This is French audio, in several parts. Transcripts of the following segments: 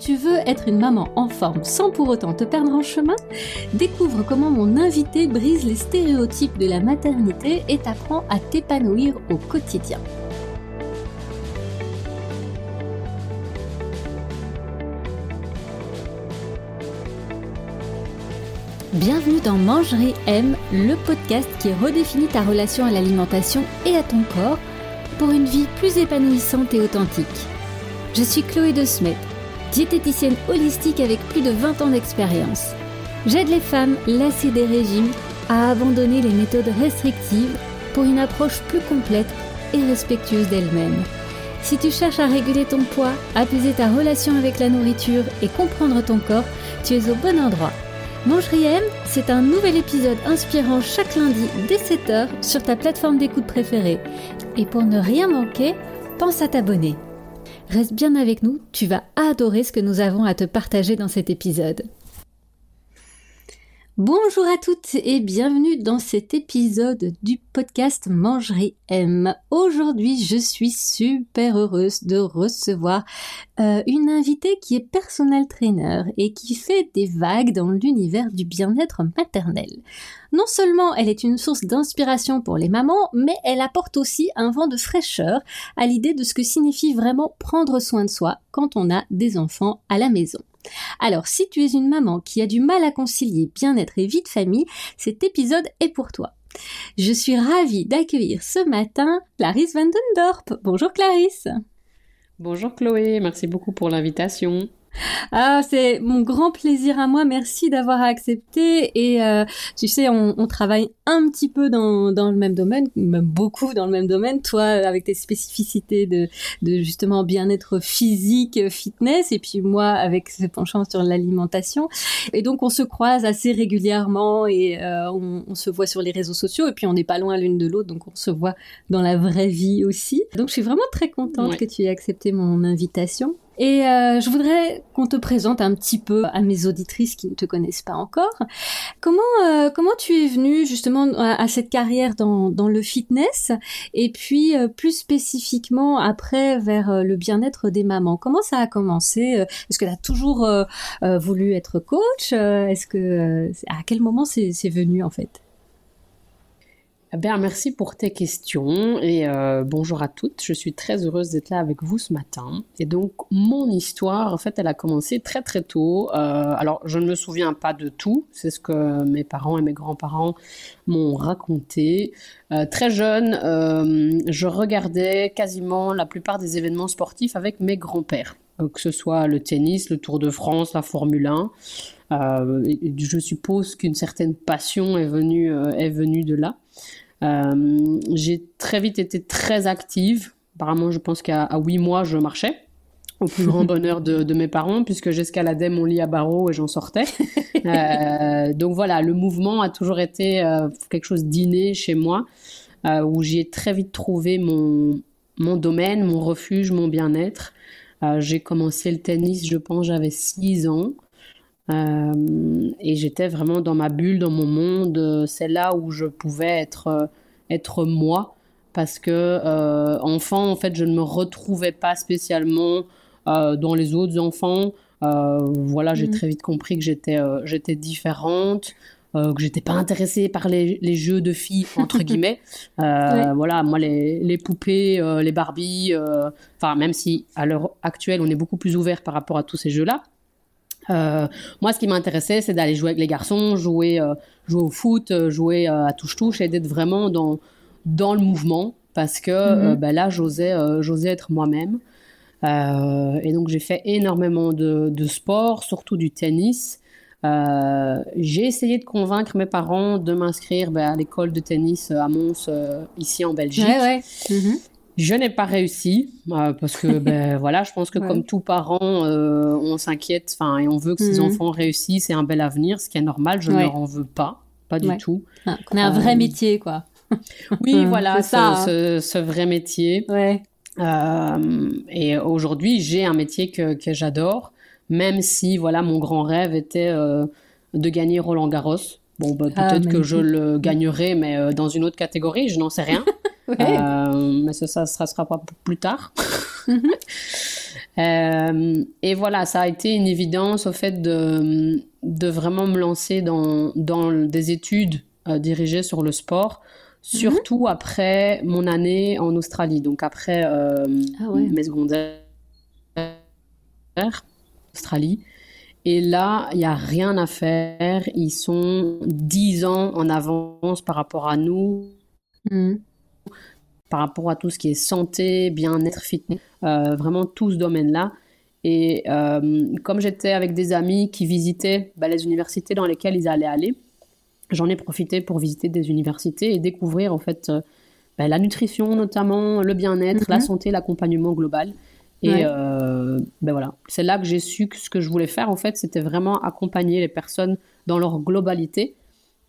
Tu veux être une maman en forme sans pour autant te perdre en chemin Découvre comment mon invité brise les stéréotypes de la maternité et t'apprend à t'épanouir au quotidien. Bienvenue dans Mangerie M, le podcast qui redéfinit ta relation à l'alimentation et à ton corps pour une vie plus épanouissante et authentique. Je suis Chloé De Smet, diététicienne holistique avec plus de 20 ans d'expérience. J'aide les femmes lassées des régimes à abandonner les méthodes restrictives pour une approche plus complète et respectueuse d'elles-mêmes. Si tu cherches à réguler ton poids, apaiser ta relation avec la nourriture et comprendre ton corps, tu es au bon endroit. Mangerie M, c'est un nouvel épisode inspirant chaque lundi dès 7h sur ta plateforme d'écoute préférée. Et pour ne rien manquer, pense à t'abonner. Reste bien avec nous, tu vas adorer ce que nous avons à te partager dans cet épisode. Bonjour à toutes et bienvenue dans cet épisode du podcast Mangerie M. Aujourd'hui, je suis super heureuse de recevoir euh, une invitée qui est personnel trainer et qui fait des vagues dans l'univers du bien-être maternel. Non seulement elle est une source d'inspiration pour les mamans, mais elle apporte aussi un vent de fraîcheur à l'idée de ce que signifie vraiment prendre soin de soi quand on a des enfants à la maison. Alors, si tu es une maman qui a du mal à concilier bien-être et vie de famille, cet épisode est pour toi. Je suis ravie d'accueillir ce matin Clarisse Vandendorp. Bonjour Clarisse. Bonjour Chloé, merci beaucoup pour l'invitation. Ah, c'est mon grand plaisir à moi. Merci d'avoir accepté. Et euh, tu sais, on, on, travaille un petit peu dans, dans le même domaine, même beaucoup dans le même domaine. Toi, avec tes spécificités de, de justement bien-être physique, fitness, et puis moi avec ce penchant sur l'alimentation. Et donc, on se croise assez régulièrement et euh, on, on, se voit sur les réseaux sociaux. Et puis, on n'est pas loin l'une de l'autre, donc on se voit dans la vraie vie aussi. Donc, je suis vraiment très contente que tu aies accepté mon invitation. Et euh, je voudrais qu'on te présente un petit peu à mes auditrices qui ne te connaissent pas encore. Comment euh, comment tu es venue justement à, cette carrière dans, dans le fitness? Et puis euh, plus spécifiquement après vers le bien-être des mamans. Comment ça a commencé? Est-ce que tu as toujours voulu être coach? Est-ce que à quel moment c'est venu en fait? Bien, merci pour tes questions et euh, bonjour à toutes. Je suis très heureuse d'être là avec vous ce matin. Et donc, mon histoire, en fait, elle a commencé très très tôt. Euh, alors, je ne me souviens pas de tout. C'est ce que mes parents et mes grands-parents m'ont raconté. Euh, très jeune, je regardais quasiment la plupart des événements sportifs avec mes grands-pères, que ce soit le tennis, le Tour de France, la Formule 1. je suppose qu'une certaine passion est venue, est venue de là. Euh, j'ai très vite été très active. Apparemment, je pense qu'à 8 mois, je marchais au plus grand bonheur de, mes parents, puisque j'escaladais mon lit à barreaux et j'en sortais. Euh, donc voilà, le mouvement a toujours été euh, quelque chose d'inné chez moi, où j'ai très vite trouvé mon, mon domaine, mon refuge, mon bien-être. j'ai commencé le tennis, je pense, j'avais 6 ans. Euh, et j'étais vraiment dans ma bulle, dans mon monde. C'est là où je pouvais être, euh, être moi. Parce que euh, enfant, en fait, je ne me retrouvais pas spécialement dans les autres enfants. voilà, j'ai mm. très vite compris que j'étais j'étais différente. que j'étais pas intéressée par les, les, jeux de filles entre guillemets voilà moi les, les poupées les Barbie enfin même si à l'heure actuelle on est beaucoup plus ouvert par rapport à tous ces jeux là euh, moi, ce qui m'intéressait, c'est d'aller jouer avec les garçons, jouer, euh, jouer au foot, euh, jouer à touche-touche et d'être vraiment dans, dans le mouvement parce que mhm. ben là, j'osais, j'osais être moi-même. et donc, j'ai fait énormément de, de, sport, surtout du tennis. j'ai essayé de convaincre mes parents de m'inscrire ben, à l'école de tennis à Mons, ici en Belgique. Ouais, ouais. Mhm. Je n'ai pas réussi euh, parce que ben voilà, je pense que comme tous parents, euh, on s'inquiète, enfin et on veut que ses mhm. enfants réussissent et un bel avenir, ce qui est normal. Je ne leur en veux pas, pas du tout. Ah, on a un vrai euh, métier, quoi. oui, voilà, ça, hein. ce, vrai métier. Et aujourd'hui, j'ai un métier que, que j'adore, même si voilà, mon grand rêve était de gagner Roland Garros. Bon, bah, ah, peut-être que je le gagnerai, mais dans une autre catégorie, je n'en sais rien. Euh, mais ça, ça, sera pas plus tard. Mhm. Euh, et voilà, ça a été une évidence au fait de, de vraiment me lancer dans, dans des études euh, dirigées sur le sport, surtout après mon année en Australie, donc après Ah ouais. mes secondaires, Australie. Et là, il n'y a rien à faire. Ils sont 10 ans en avance par rapport à nous, Mhm. Par rapport à tout ce qui est santé, bien-être, fitness, euh, vraiment tout ce domaine-là. Et euh, comme j'étais avec des amis qui visitaient bah, les universités dans lesquelles ils allaient aller, j'en ai profité pour visiter des universités et découvrir en fait euh, bah, la nutrition notamment, le bien-être, la Mhm. santé, l'accompagnement global. Et Ouais. ben voilà, c'est là que j'ai su que ce que je voulais faire en fait, c'était vraiment accompagner les personnes dans leur globalité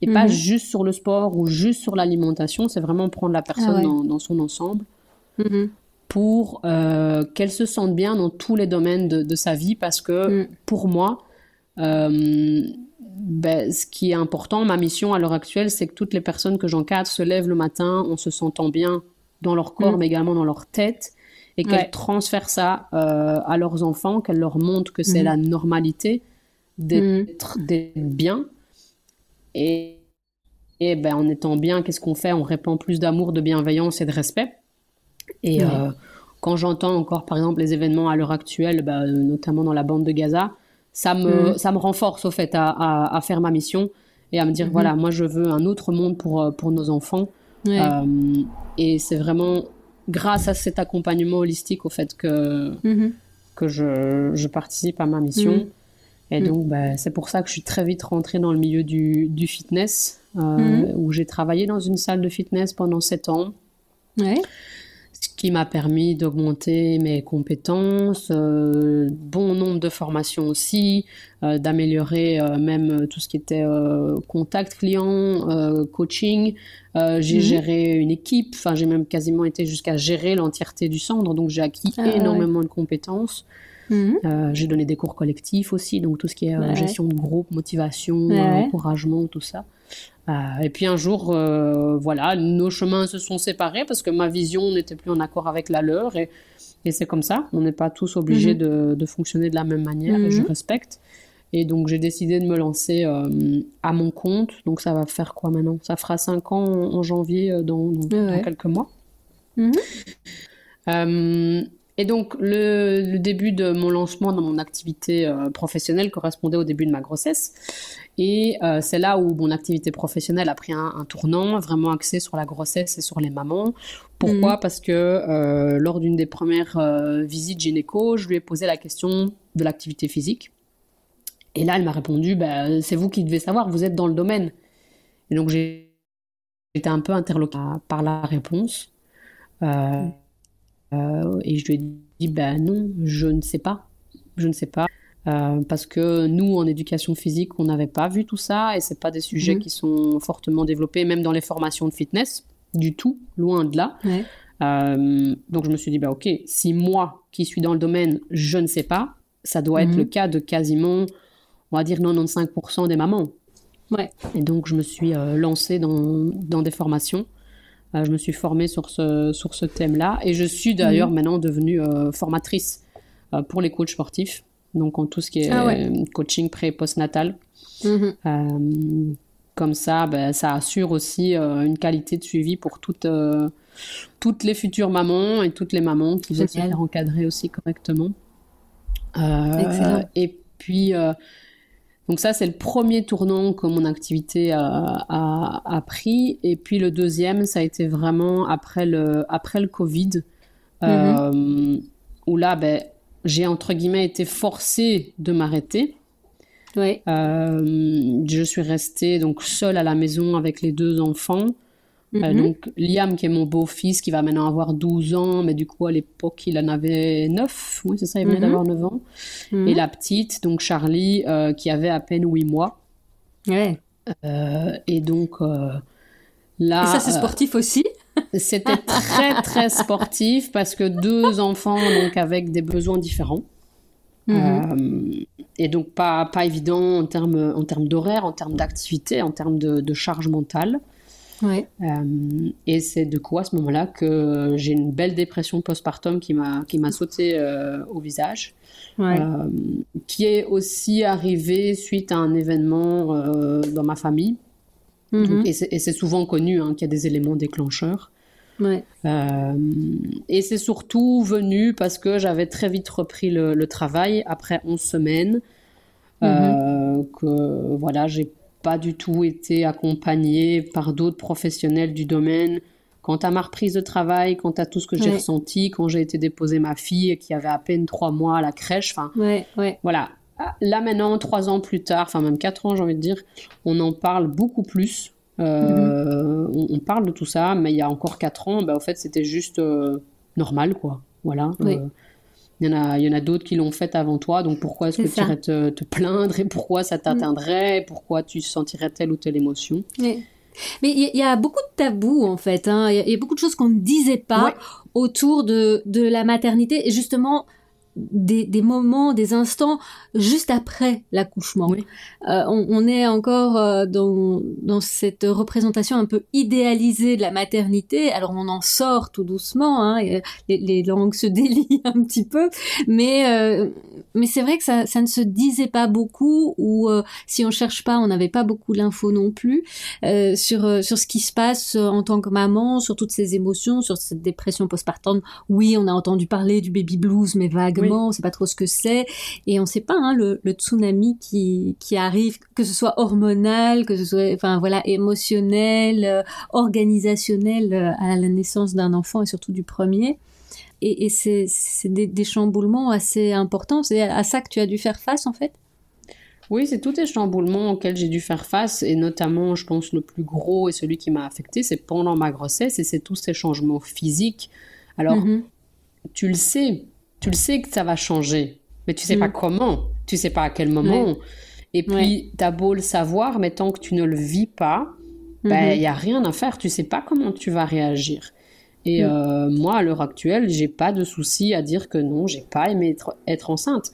et pas Mhm. juste sur le sport ou juste sur l'alimentation. C'est vraiment prendre la personne Ah ouais. dans, dans son ensemble Mhm. pour euh, qu'elle se sente bien dans tous les domaines de, de sa vie parce que Mm. pour moi, euh, ben, ce qui est important, ma mission à l'heure actuelle, c'est que toutes les personnes que j'encadre se lèvent le matin en se sentant bien dans leur corps, Mm. mais également dans leur tête, et qu'elles Ouais. transfèrent ça euh, à leurs enfants, qu'elles leur montrent que c'est Mhm. la normalité d'être bien. Et, et ben, en étant bien, qu'est-ce qu'on fait? On répand plus d'amour, de bienveillance et de respect. Et Ouais. euh, quand j'entends encore, par exemple, les événements à l'heure actuelle, bah, euh, notamment dans la bande de Gaza, ça me, Mhm. ça me renforce au fait à, à- à faire ma mission et à me dire, Mhm. voilà, moi je veux un autre monde pour, euh, pour nos enfants. Ouais. Euh, et c'est vraiment grâce à cet accompagnement holistique au fait que, Mhm. que je, je participe à ma mission. Et Mhm. donc, bah, c'est pour ça que je suis très vite rentrée dans le milieu du, du fitness, euh, Mhm. où j'ai travaillé dans une salle de fitness pendant sept ans Ouais. ce qui m'a permis d'augmenter mes compétences, euh, bon nombre de formations aussi, euh, d'améliorer même tout ce qui était contact client, coaching. J'ai Mhm. géré une équipe, enfin j'ai même quasiment été jusqu'à gérer l'entièreté du centre, donc j'ai acquis Ah ouais. énormément de compétences. Mhm. Euh, j'ai donné des cours collectifs aussi, donc tout ce qui est euh, Ouais. gestion de groupe, motivation, Ouais, euh, encouragement, tout ça. Euh, et puis un jour, euh, voilà, nos chemins se sont séparés parce que ma vision n'était plus en accord avec la leur. Et, et c'est comme ça, on n'est pas tous obligés Mhm. de, de fonctionner de la même manière et je Mhm. respecte. Et donc j'ai décidé de me lancer euh, à mon compte. Donc ça va faire quoi maintenant? Ça fera cinq ans en, janvier, dans, dans- Ouais, dans ouais. quelques mois. Mhm. Et donc, le, le début de mon lancement dans mon activité euh, professionnelle correspondait au début de ma grossesse. Et euh, c'est là où mon activité professionnelle a pris un, un tournant, vraiment axé sur la grossesse et sur les mamans. Pourquoi? Parce que euh, lors d'une des premières visites gynéco, je lui ai posé la question de l'activité physique. Et là, elle m'a répondu, bah, c'est vous qui devez savoir, vous êtes dans le domaine. Et donc, j'ai été un peu interloquée par la réponse. Euh, et je lui ai dit, ben non, je ne sais pas. Je ne sais pas. Euh, parce que nous, en éducation physique, on n'avait pas vu tout ça et c'est pas des sujets Mhm. qui sont fortement développés, même dans les formations de fitness, du tout, loin de là. Ouais. Euh, donc je me suis dit, bah ok, si moi qui suis dans le domaine, je ne sais pas, ça doit être Mhm. le cas de quasiment, on va dire 95% des mamans. Ouais. Et donc je me suis euh, lancée dans, dans des formations. Euh, je me suis formée sur ce, sur ce thème-là et je suis d'ailleurs Mhm. maintenant devenue euh, formatrice euh, pour les coachs sportifs, donc en tout ce qui est Ah ouais. coaching pré- et post-natal. Mhm. Comme ça, ben, ça assure aussi une qualité de suivi pour toutes, euh, toutes les futures mamans et toutes les mamans qui veulent se faire encadrer aussi correctement. Euh. Et puis, euh, donc ça, c'est le premier tournant que mon activité a, a, a pris. Et puis le deuxième, ça a été vraiment après le, après le Covid, euh, où là, ben, j'ai entre guillemets été forcée de m'arrêter. Euh, je suis restée donc seule à la maison avec les deux enfants. Euh, Mhm. donc Liam qui est mon beau-fils qui va maintenant avoir 12 ans, mais du coup à l'époque il en avait 9, oui c'est ça, il venait Mhm. d'avoir 9 ans. Mhm. Et la petite, donc Charlie, euh, qui avait à peine 8 mois. Ouais. Euh, et donc euh, là, Et ça, c'est euh, sportif aussi? c'était très très sportif parce que deux enfants donc avec des besoins différents. Et donc pas, pas évident en termes en termes d'horaire, en termes d'activité, en termes de, de charge mentale. Ouais. et c'est de quoi à ce moment-là que j'ai une belle dépression postpartum qui m'a qui m'a sauté au visage. qui est aussi arrivé suite à un événement dans ma famille. Mm-hmm. et c'est souvent connu hein, qu'il y a des éléments déclencheurs. Euh, et c'est surtout venu parce que j'avais très vite repris le, travail après 11 semaines. Euh, mm-hmm. que voilà, j'ai pas du tout été accompagnée par d'autres professionnels du domaine. Quant à ma reprise de travail, quant à tout ce que j'ai ressenti quand j'ai été déposer ma fille qui avait à peine trois mois à la crèche, enfin, voilà. Là maintenant, trois ans plus tard, enfin même quatre ans, j'ai envie de dire, on en parle beaucoup plus. Euh, on, parle de tout ça, mais il y a encore 4 ans, bah, au fait, c'était juste euh, normal, quoi. Voilà. Euh, il y en a, il y en a d'autres qui l'ont fait avant toi, donc pourquoi est-ce que tu irais te, plaindre et pourquoi ça t'atteindrait, pourquoi tu sentirais telle ou telle émotion? Mais il y, a beaucoup de tabous en fait. Hein. Il y, a beaucoup de choses qu'on ne disait pas autour de, de la maternité. Et justement, des, des, moments, des instants juste après l'accouchement. Euh, on, on, est encore euh, dans, dans cette représentation un peu idéalisée de la maternité. Alors on en sort tout doucement, hein, et les, les, langues se délient un petit peu, mais euh, mais c'est vrai que ça, ça ne se disait pas beaucoup ou euh, si on cherche pas, on n'avait pas beaucoup d'infos non plus sur sur ce qui se passe en tant que maman, sur toutes ces émotions, sur cette dépression postpartum. Oui, on a entendu parler du baby blues, mais vague on ne sait pas trop ce que c'est, et on ne sait pas hein, le, tsunami qui, qui arrive, que ce soit hormonal, que ce soit, enfin voilà, émotionnel, euh, organisationnel euh, à la naissance d'un enfant et surtout du premier. Et, c'est des, chamboulements assez importants. C'est à ça que tu as dû faire face en fait? Oui, c'est tous ces chamboulements auxquels j'ai dû faire face, et notamment, je pense, le plus gros et celui qui m'a affecté, c'est pendant ma grossesse, et c'est tous ces changements physiques. Alors, mm-hmm. tu le sais, tu le sais que ça va changer, mais tu sais pas mm. comment, tu sais pas à quel moment. Et puis, tu as beau le savoir, mais tant que tu ne le vis pas, il ben, n'y mm-hmm. a rien à faire, tu sais pas comment tu vas réagir. Et mm. euh, moi, à l'heure actuelle, j'ai pas de souci à dire que non, j'ai pas aimé être, enceinte.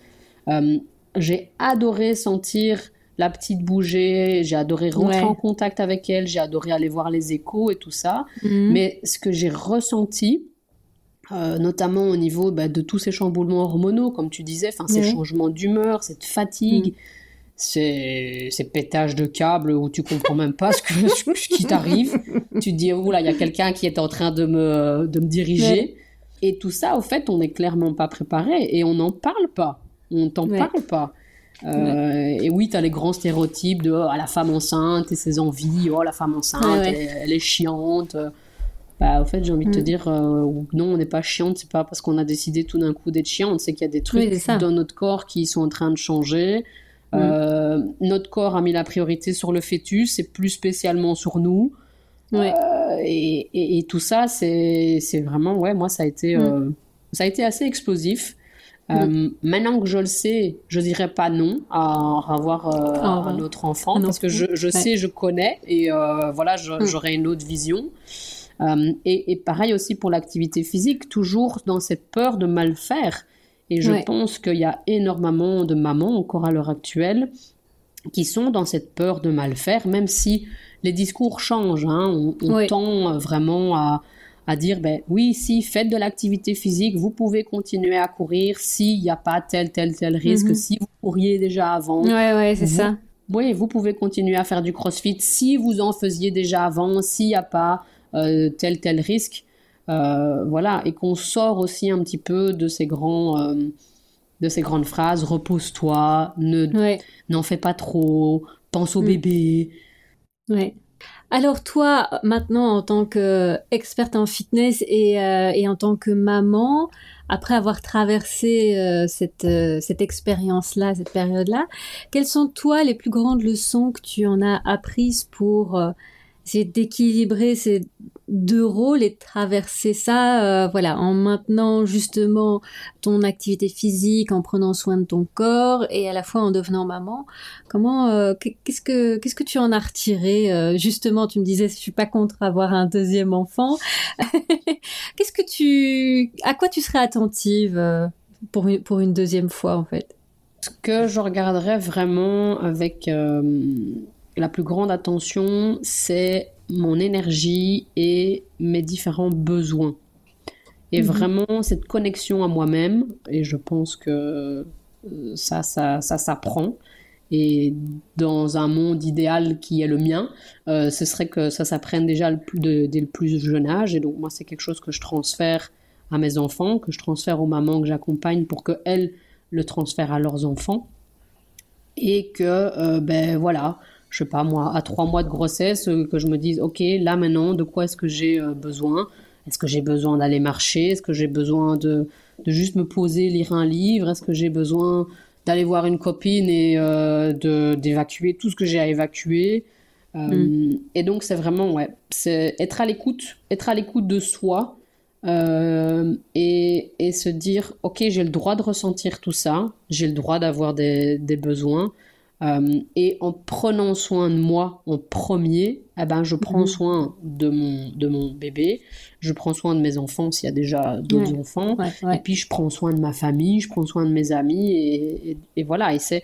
Euh, j'ai adoré sentir la petite bouger, j'ai adoré rentrer en contact avec elle, j'ai adoré aller voir les échos et tout ça. Mm. Mais ce que j'ai ressenti, euh, notamment au niveau bah, de tous ces chamboulements hormonaux, comme tu disais, enfin ces changements d'humeur, cette fatigue, mm. ces, pétages de câbles où tu comprends même pas ce, que, ce qui t'arrive. tu te dis, oh là, il y a quelqu'un qui est en train de me, de me diriger. Et tout ça, au fait, on n'est clairement pas préparé et on n'en parle pas. On t'en parle pas. Euh, et oui, tu as les grands stéréotypes de oh, la femme enceinte et ses envies, oh la femme enceinte, elle, est chiante. Bah, au fait, j'ai envie de te mm. dire, euh, non, on n'est pas chiante, c'est pas parce qu'on a décidé tout d'un coup d'être chiante, c'est qu'il y a des trucs dans notre corps qui sont en train de changer. Mm. Euh, notre corps a mis la priorité sur le fœtus, et plus spécialement sur nous. Euh, et, et, tout ça, c'est vraiment, ouais, moi, ça a été, mm. ça a été assez explosif. maintenant que je le sais, je dirais pas non à avoir oh, un autre enfant parce que je, je sais, je connais et voilà, j'aurai une autre vision. Euh, et, pareil aussi pour l'activité physique, toujours dans cette peur de mal faire. Et je pense qu'il y a énormément de mamans encore à l'heure actuelle qui sont dans cette peur de mal faire, même si les discours changent. Hein. on, tend vraiment à, à dire, ben oui, si faites de l'activité physique, vous pouvez continuer à courir s'il n'y a pas tel, tel, tel risque, mhm. si vous couriez déjà avant. Ouais, ouais, c'est ça. Oui, vous pouvez continuer à faire du crossfit si vous en faisiez déjà avant, s'il n'y a pas tel tel risque. Euh, voilà, et qu'on sort aussi un petit peu de ces grands euh, de ces grandes phrases repose-toi, ne n'en fais pas trop, pense au mm. bébé. Ouais. Alors toi, maintenant en tant qu'experte en fitness et, et, en tant que maman, après avoir traversé cette, cette expérience-là, cette période-là, quelles sont toi les plus grandes leçons que tu en as apprises pour c'est d'équilibrer ces deux rôles et de traverser ça, euh, voilà, en maintenant justement ton activité physique, en prenant soin de ton corps et à la fois en devenant maman. Comment, euh, qu'est-ce que, qu'est-ce que tu en as retiré euh, Justement, tu me disais, je suis pas contre avoir un deuxième enfant. qu'est-ce que tu, à quoi tu serais attentive pour une, pour une deuxième fois en fait? Ce que je regarderais vraiment avec la plus grande attention, c'est mon énergie et mes différents besoins. Et mhm. vraiment, cette connexion à moi-même, et je pense que euh, ça, ça, ça s'apprend. Et dans un monde idéal qui est le mien, euh, ce serait que ça s'apprenne déjà le plus dès le plus jeune âge. Et donc moi, c'est quelque chose que je transfère à mes enfants, que je transfère aux mamans que j'accompagne pour qu'elles le transfèrent à leurs enfants. Et que, euh, ben voilà, je sais pas moi, à trois mois de grossesse, que je me dise, ok, là maintenant, de quoi est-ce que j'ai besoin? Est-ce que j'ai besoin d'aller marcher? Est-ce que j'ai besoin de, de juste me poser, lire un livre? Est-ce que j'ai besoin d'aller voir une copine et euh, de d'évacuer tout ce que j'ai à évacuer? Euh, mm. Et donc c'est vraiment ouais, c'est être à l'écoute, être à l'écoute de soi euh, et, et, se dire ok j'ai le droit de ressentir tout ça, j'ai le droit d'avoir des, des besoins. Euh, et en prenant soin de moi en premier, eh ben, je prends mhm. soin de mon, de mon bébé, je prends soin de mes enfants s'il y a déjà d'autres enfants, et puis je prends soin de ma famille, je prends soin de mes amis, et, et, voilà. Et c'est,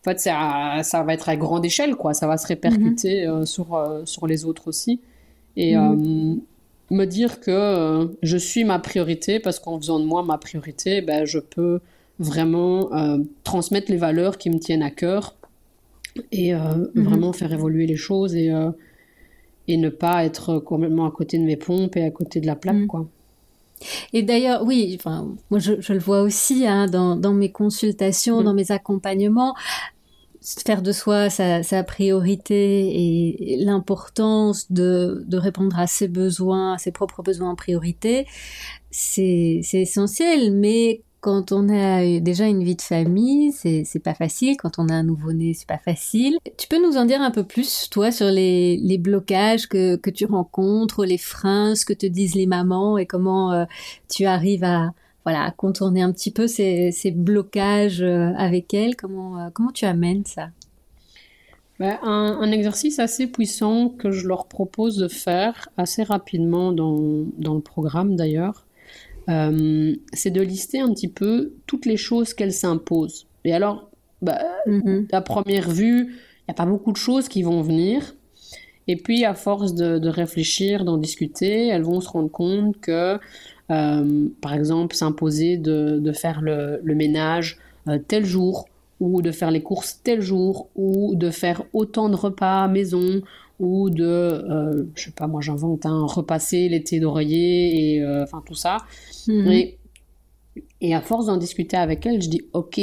en fait, ça, ça va être à grande échelle, quoi. Ça va se répercuter mhm. euh, sur, euh, sur les autres aussi. Et mhm. me dire que je suis ma priorité, parce qu'en faisant de moi ma priorité, ben, je peux vraiment transmettre les valeurs qui me tiennent à cœur et euh, mhm. vraiment faire évoluer les choses et, euh, et ne pas être complètement à côté de mes pompes et à côté de la plaque, mhm. quoi. Et d'ailleurs, oui, enfin, moi je, je, le vois aussi hein, dans, dans, mes consultations, mhm. dans mes accompagnements, faire de soi sa, sa priorité et, l'importance de, de, répondre à ses besoins, à ses propres besoins en priorité, c'est essentiel. Mais quand on a déjà une vie de famille, c'est pas facile. Quand on a un nouveau-né, c'est pas facile. Tu peux nous en dire un peu plus, toi, sur les, blocages que, tu rencontres, les freins, ce que te disent les mamans et comment euh, tu arrives à, voilà, contourner un petit peu ces, ces blocages euh, avec elles. Comment, euh, comment tu amènes ça? Ben, un, un, exercice assez puissant que je leur propose de faire assez rapidement dans, dans le programme d'ailleurs, euh, c'est de lister un petit peu toutes les choses qu'elles s'imposent. Et alors, bah, mhm. à première vue, il n'y a pas beaucoup de choses qui vont venir. Et puis, à force de, réfléchir, d'en discuter, elles vont se rendre compte que, euh, par exemple, s'imposer de, faire le, ménage euh, tel jour, ou de faire les courses tel jour, ou de faire autant de repas à maison, ou de, euh, je sais pas, moi j'invente, un repasser l'été d'oreiller, et euh, enfin tout ça. Mhm. Et, et, à force d'en discuter avec elle, je dis, ok,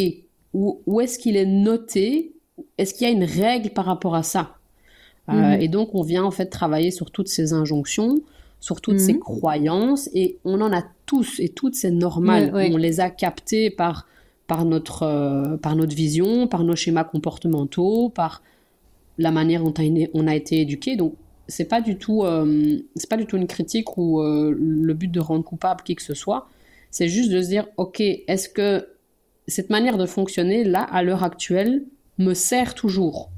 où, où est-ce qu'il est noté? Est-ce qu'il y a une règle par rapport à ça? Euh, mhm. Et donc on vient en fait travailler sur toutes ces injonctions, sur toutes ces mhm. croyances, et on en a tous, et toutes c'est normal. On les a captées par par notre, par notre vision, par nos schémas comportementaux, par la manière dont on a été éduqué. Donc, c'est pas du tout, euh, c'est pas du tout une critique ou euh, le but de rendre coupable qui que ce soit. C'est juste de se dire, ok, est-ce que cette manière de fonctionner là, à l'heure actuelle, me sert toujours?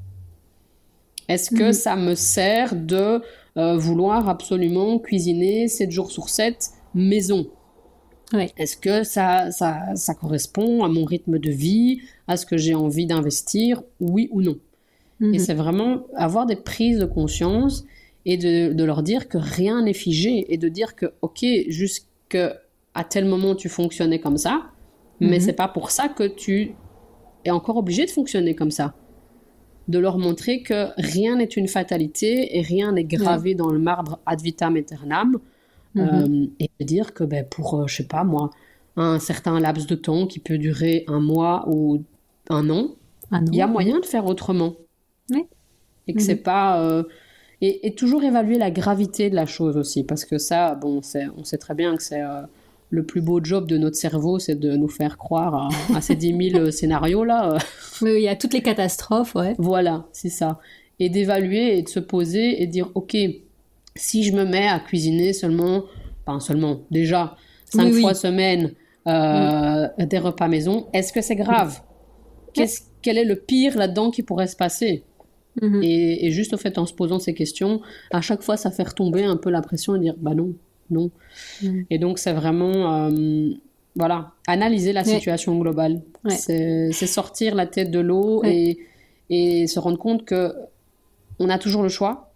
Est-ce que mhm. ça me sert de euh, vouloir absolument cuisiner 7 jours sur 7 maison? Est-ce que ça, ça, ça correspond à mon rythme de vie, à ce que j'ai envie d'investir, oui ou non? Et mhm. c'est vraiment avoir des prises de conscience et de, de leur dire que rien n'est figé et de dire que, ok, jusqu'à tel moment tu fonctionnais comme ça, mais mhm. c'est pas pour ça que tu es encore obligé de fonctionner comme ça. De leur montrer que rien n'est une fatalité et rien n'est gravé dans le marbre ad vitam aeternam. Mhm. Euh, et de dire que ben, pour, euh, je sais pas moi, un certain laps de temps qui peut durer un mois ou un an, il y a moyen de faire autrement. Et que c'est mhm. pas. Euh, et, toujours évaluer la gravité de la chose aussi, parce que ça, bon, on sait très bien que c'est euh, le plus beau job de notre cerveau, c'est de nous faire croire à, ces 10 000 euh, scénarios-là. Oui, il y a toutes les catastrophes, ouais. Voilà, c'est ça. Et d'évaluer et de se poser et dire, ok, si je me mets à cuisiner seulement, pas seulement, déjà, cinq fois semaine, mm. des repas maison, est-ce que c'est grave? Quel est le pire là-dedans qui pourrait se passer? Mhm. Et, juste au fait, en se posant ces questions, à chaque fois, ça fait retomber un peu la pression et dire bah non, non. Mhm. Et donc, c'est vraiment, euh, voilà, analyser la situation globale. C'est sortir la tête de l'eau et, et, se rendre compte que on a toujours le choix.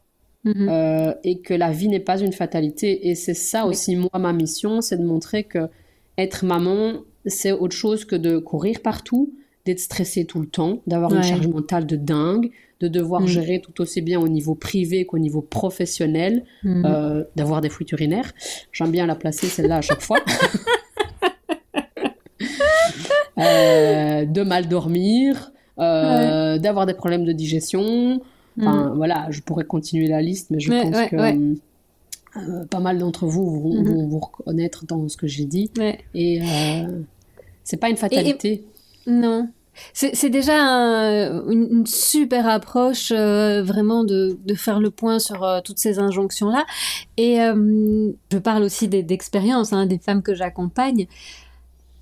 Mhm. Euh, et que la vie n'est pas une fatalité. Et c'est ça aussi, moi, ma mission, c'est de montrer que être maman, c'est autre chose que de courir partout, d'être stressé tout le temps, d'avoir une charge mentale de dingue, de devoir Mhm. gérer tout aussi bien au niveau privé qu'au niveau professionnel, Mhm. euh, d'avoir des fuites urinaires. J'aime bien la placer celle-là à chaque fois. Euh, de mal dormir, euh, d'avoir des problèmes de digestion. Enfin, Mhm. voilà, je pourrais continuer la liste, mais je pense ouais, que ouais. euh, pas mal d'entre vous vont, Mhm. vont vous reconnaître dans ce que j'ai dit. Et c'est pas une fatalité. Non. C'est déjà un- une, une super approche euh, vraiment de, de faire le point sur euh, toutes ces injonctions-là. Et euh, je parle aussi des- d'expérience, hein, des femmes que j'accompagne.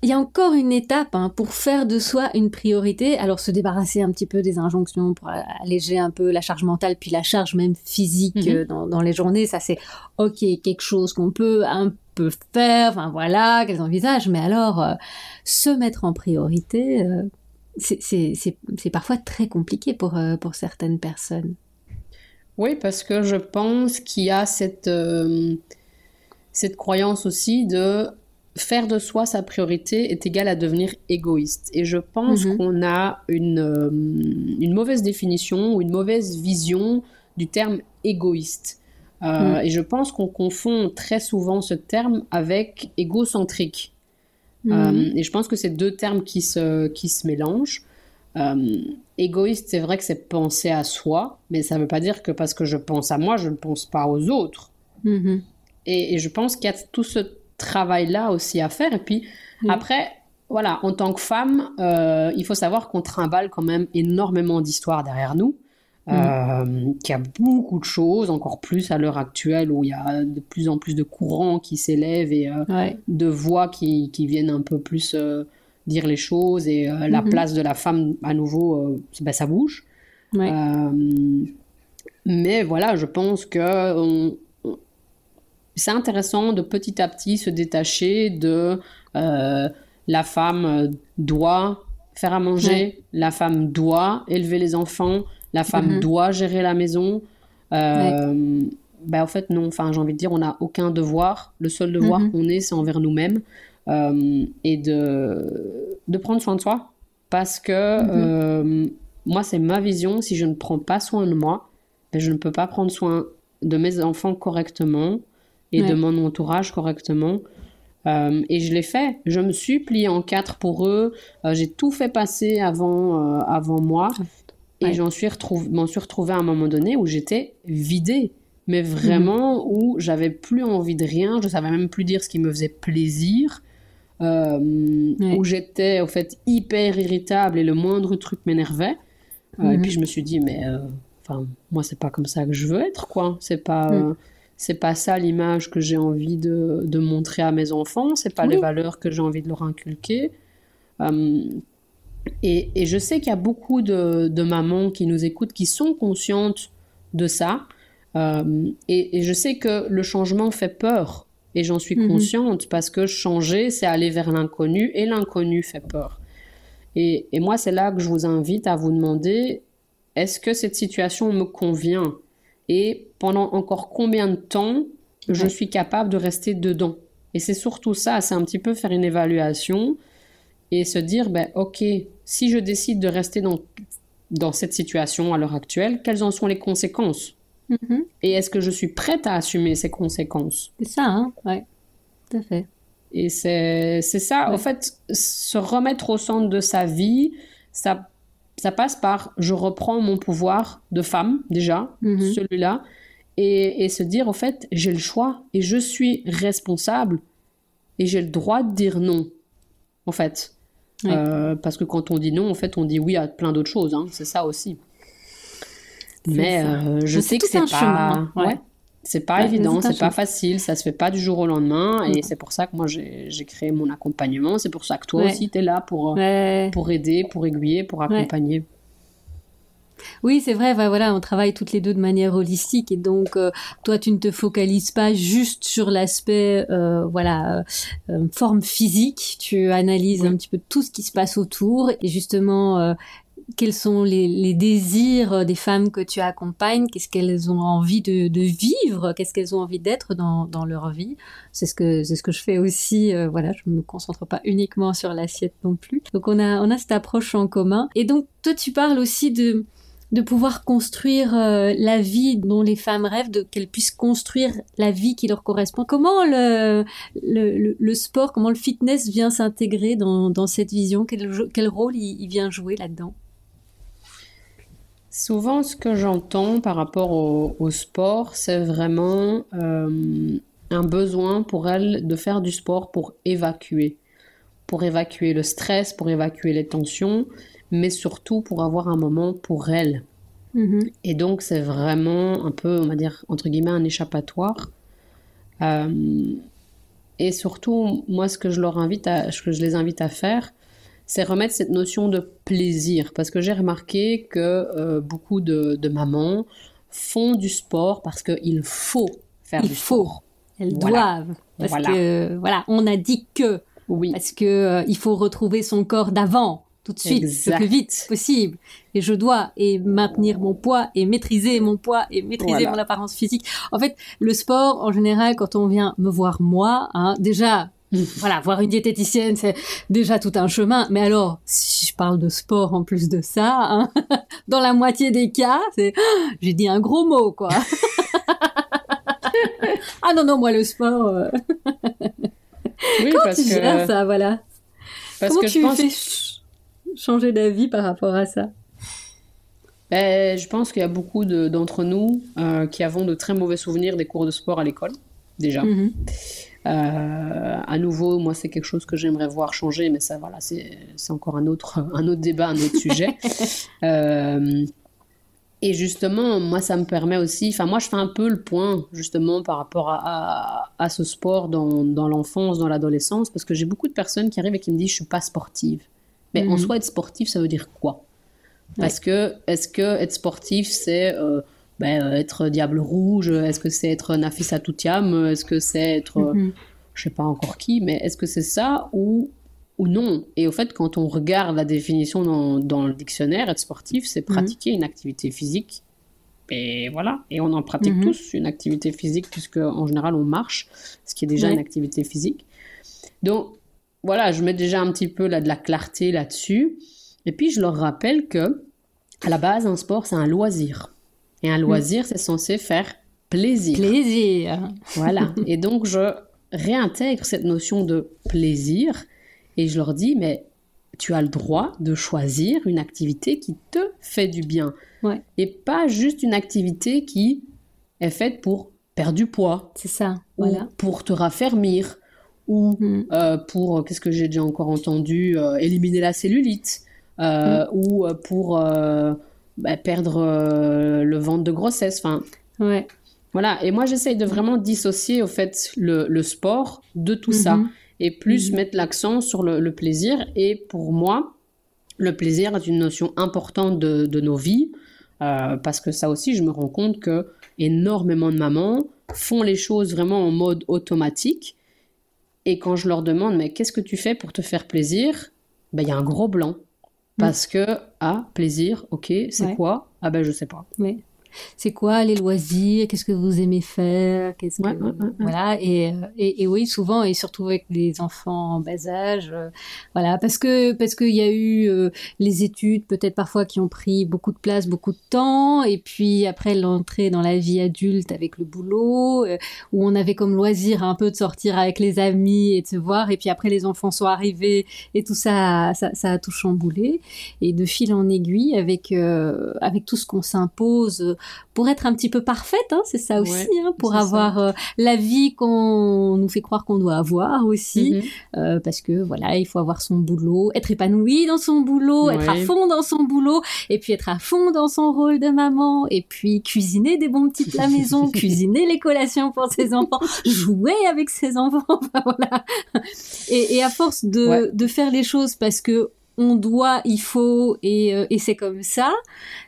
Il y a encore une étape hein, pour faire de soi une priorité. Alors se débarrasser un petit peu des injonctions pour alléger un peu la charge mentale, puis la charge même physique Mhm. dans, dans les journées. Ça c'est ok, quelque chose qu'on peut un peu faire. Enfin voilà, qu'elles envisagent. Mais alors se mettre en priorité, c'est- parfois très compliqué pour, euh, pour certaines personnes. Oui, parce que je pense qu'il y a cette, euh, cette croyance aussi de faire de soi sa priorité est égal à devenir égoïste. Et je pense Mhm. qu'on a une, euh, une mauvaise définition ou une mauvaise vision du terme égoïste. Euh, Mhm. Et je pense qu'on confond très souvent ce terme avec égocentrique. Mhm. Euh, et je pense que c'est deux termes qui se, qui se mélangent. Euh, égoïste, c'est vrai que c'est penser à soi, mais ça ne veut pas dire que parce que je pense à moi, je ne pense pas aux autres. Mhm. Et, et je pense qu'il y a tout ce travail-là aussi à faire. Et puis après, voilà, en tant que femme, euh, il faut savoir qu'on trimballe quand même énormément d'histoires derrière nous. Euh, qu'il y a beaucoup de choses, encore plus à l'heure actuelle où il y a de plus en plus de courants qui s'élèvent et, euh, Ouais. de voix qui, qui viennent un peu plus euh, dire les choses et euh, la Mhm. place de la femme à nouveau euh, ben, ça bouge Ouais. Euh, mais voilà je pense que on- on- c'est intéressant de petit à petit se détacher de la femme doit faire à manger Ouais. la femme doit élever les enfants la femme Mhm. doit gérer la maison euh, ben, en fait, non. Enfin, j'ai envie de dire, on n'a aucun devoir. Le seul devoir Mhm. qu'on ait, c'est envers nous-mêmes. Euh, et de, de prendre soin de soi. Parce que Mhm. euh, moi, c'est ma vision. Si je ne prends pas soin de moi, ben, je ne peux pas prendre soin de mes enfants correctement et de mon entourage correctement. Euh, et je l'ai fait. Je me suis pliée en quatre pour eux. Euh, j'ai tout fait passer avant, euh, avant moi. Et Ouais. j'en suis m'en suis retrouvée à un moment donné où j'étais vidée. Mais vraiment, où j'avais plus envie de rien. Je savais même plus dire ce qui me faisait plaisir. Euh, Ouais. Où j'étais, au fait, hyper irritable et le moindre truc m'énervait. Euh, Et Mhm. puis je me suis dit, mais euh, enfin, moi, c'est pas comme ça que je veux être, quoi. C'est pas. Euh, c'est pas ça l'image que j'ai envie de, de montrer à mes enfants, c'est pas Oui. les valeurs que j'ai envie de leur inculquer. Et, et je sais qu'il y a beaucoup de, de mamans qui nous écoutent qui sont conscientes de ça. Euh, et, et je sais que le changement fait peur. Et j'en suis Mhm. consciente parce que changer, c'est aller vers l'inconnu et l'inconnu fait peur. Et, et moi, c'est là que je vous invite à vous demander est-ce que cette situation me convient? Et pendant encore combien de temps je Ouais. suis capable de rester dedans? Et c'est surtout ça, c'est un petit peu faire une évaluation et se dire ben, ok, si je décide de rester dans, dans cette situation à l'heure actuelle, quelles en sont les conséquences? Mhm. Et est-ce que je suis prête à assumer ces conséquences? C'est ça, hein Ouais, tout à fait. Et c'est ça, Ouais. en fait, se remettre au centre de sa vie, ça, ça passe par je reprends mon pouvoir de femme, déjà, Mhm. celui-là, et, et se dire, en fait, j'ai le choix et je suis responsable et j'ai le droit de dire non, en fait. Euh, parce que quand on dit non, en fait, on dit oui à plein d'autres choses, hein, c'est ça aussi. Mais ça. euh, je Mais sais que c'est un pas, chemin, ouais. ouais, c'est pas Ouais, évident, c'est pas facile, ça se fait pas du jour au lendemain, et c'est pour ça que moi j'ai créé mon accompagnement. C'est pour ça que toi aussi tu es là pour euh, pour aider, pour aiguiller, pour accompagner. Oui, c'est vrai, voilà, on travaille toutes les deux de manière holistique et donc euh, toi tu ne te focalises pas juste sur l'aspect euh, voilà euh, forme physique, tu analyses Oui. un petit peu tout ce qui se passe autour et justement quels sont les, désirs des femmes que tu accompagnes, qu'est-ce qu'elles ont envie de, vivre, qu'est-ce qu'elles ont envie d'être dans, leur vie? C'est ce que c'est ce que je fais aussi. Euh, voilà, je me concentre pas uniquement sur l'assiette non plus. Donc on a on a cette approche en commun. Et donc toi tu parles aussi de de pouvoir construire euh, la vie dont les femmes rêvent, de qu'elles puissent construire la vie qui leur correspond. Comment le, sport, comment le fitness vient s'intégrer dans, cette vision? Quel, rôle il, vient jouer là-dedans? Souvent, ce que j'entends par rapport au, au sport, c'est vraiment euh, un besoin pour elles de faire du sport pour évacuer, pour évacuer le stress, pour évacuer les tensions mais surtout pour avoir un moment pour elle. Mm-hmm. Et donc, c'est vraiment un peu, on va dire, entre guillemets, un échappatoire. Euh, et surtout, moi, ce que je leur invite à, ce que je les invite à faire, c'est remettre cette notion de plaisir. Parce que j'ai remarqué que euh, beaucoup de, mamans font du sport parce qu'il faut faire du faut. sport. Elles doivent. Parce que, voilà, on a dit que. Oui. Parce que euh, il faut retrouver son corps d'avant tout de suite, le plus vite possible. Et je dois et maintenir mon poids et maîtriser mon poids et maîtriser mon apparence physique. En fait, le sport, en général, quand on vient me voir moi, hein, déjà, voilà, voir une diététicienne, c'est déjà tout un chemin. Mais alors, si je parle de sport en plus de ça, hein, dans la moitié des cas, c'est, j'ai dit un gros mot, quoi. ah non, non, moi, le sport, euh, oui, Comment tu que... ça, voilà. Parce Comment que tu je pense... fais? Changer d'avis par rapport à ça? Ben, Je pense qu'il y a beaucoup d'entre nous euh, qui avons de très mauvais souvenirs des cours de sport à l'école, déjà. Mhm. Euh, à nouveau, moi, c'est quelque chose que j'aimerais voir changer, mais ça, voilà, c'est encore un autre, un autre débat, un autre sujet. Euh, et justement, moi, ça me permet aussi, enfin, moi, je fais un peu le point, justement, par rapport à, à, ce sport dans, dans l'enfance, dans l'adolescence, parce que j'ai beaucoup de personnes qui arrivent et qui me disent, je suis pas sportive. Mais en mhm. soi, être sportif, ça veut dire quoi? Parce que, est-ce que être sportif, c'est euh, ben, être Diable Rouge? Est-ce que c'est être Nafisa Toutiam? Est-ce que c'est être, je mhm. je sais pas encore qui, mais est-ce que c'est ça ou, ou non? Et au fait, quand on regarde la définition dans, dans le dictionnaire, être sportif, c'est mhm. pratiquer une activité physique. Et voilà, et on en pratique tous une activité physique, puisque en général on marche, ce qui est déjà une activité physique. Donc, voilà, je mets déjà un petit peu là, de la clarté là-dessus. Et puis, je leur rappelle que, à la base, un sport, c'est un loisir. Et un loisir, c'est censé faire plaisir. Plaisir. Voilà. et donc, je réintègre cette notion de plaisir et je leur dis, mais tu as le droit de choisir une activité qui te fait du bien. Et pas juste une activité qui est faite pour perdre du poids. C'est ça. Ou pour te raffermir ou mm. euh, pour, qu'est-ce que j'ai déjà encore entendu, euh, éliminer la cellulite, euh, mm. ou pour bah, perdre le ventre de grossesse. Enfin, ouais. Voilà, et moi j'essaye de vraiment dissocier au fait le, le sport de tout ça mm-hmm. et plus mm-hmm. mettre l'accent sur le, le, plaisir. Et pour moi, le plaisir est une notion importante de, de nos vies parce que ça aussi, je me rends compte que énormément de mamans font les choses vraiment en mode automatique et quand je leur demande, mais qu'est-ce que tu fais pour te faire plaisir? Ben, il y a un gros blanc. Mm. Parce que, ah, plaisir, ok, c'est quoi? Ah ben, je sais pas. Oui c'est quoi les loisirs, qu'est-ce que vous aimez faire, qu'est-ce que voilà. Euh, et, et, oui souvent et surtout avec les enfants en bas âge, euh, voilà. Parce que parce qu'il y a eu euh, les études peut-être parfois qui ont pris beaucoup de place, beaucoup de temps. Et puis après l'entrée dans la vie adulte avec le boulot où on avait comme loisir un peu de sortir avec les amis et de se voir. Et puis après les enfants sont arrivés et tout ça ça, ça a tout chamboulé. Et de fil en aiguille avec avec tout ce qu'on s'impose pour être un petit peu parfaite, hein, c'est ça aussi, hein, pour avoir euh, la vie qu'on nous fait croire qu'on doit avoir aussi, mhm. euh, parce que voilà, il faut avoir son boulot, être épanoui dans son boulot, être à fond dans son boulot, et puis être à fond dans son rôle de maman, et puis cuisiner des bons petits plats maison, cuisiner les collations pour ses enfants, jouer avec ses enfants, voilà. Et, et, à force de, de faire les choses parce que on doit, il faut et, euh, et c'est comme ça.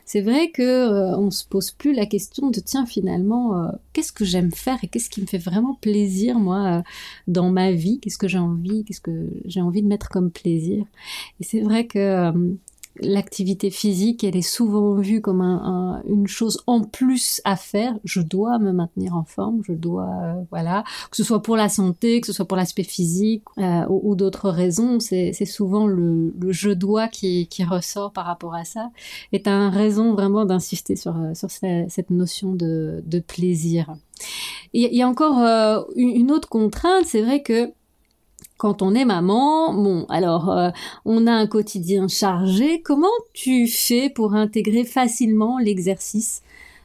C'est vrai que euh, on se pose plus la question de tiens finalement euh, qu'est-ce que j'aime faire et qu'est-ce qui me fait vraiment plaisir moi dans ma vie, qu'est-ce que j'ai envie, qu'est-ce que j'ai envie de mettre comme plaisir? Et c'est vrai que l'activité physique, elle est souvent vue comme un, une chose en plus à faire. Je dois me maintenir en forme, je dois, euh, voilà, que ce soit pour la santé, que ce soit pour l'aspect physique euh, ou, d'autres raisons. C'est souvent le, je dois qui, ressort par rapport à ça. Est un raison vraiment d'insister sur, euh, cette notion de, plaisir. Il y a encore une autre contrainte, c'est vrai que quand on est maman, bon, alors euh, on a un quotidien chargé. Comment tu fais pour intégrer facilement l'exercice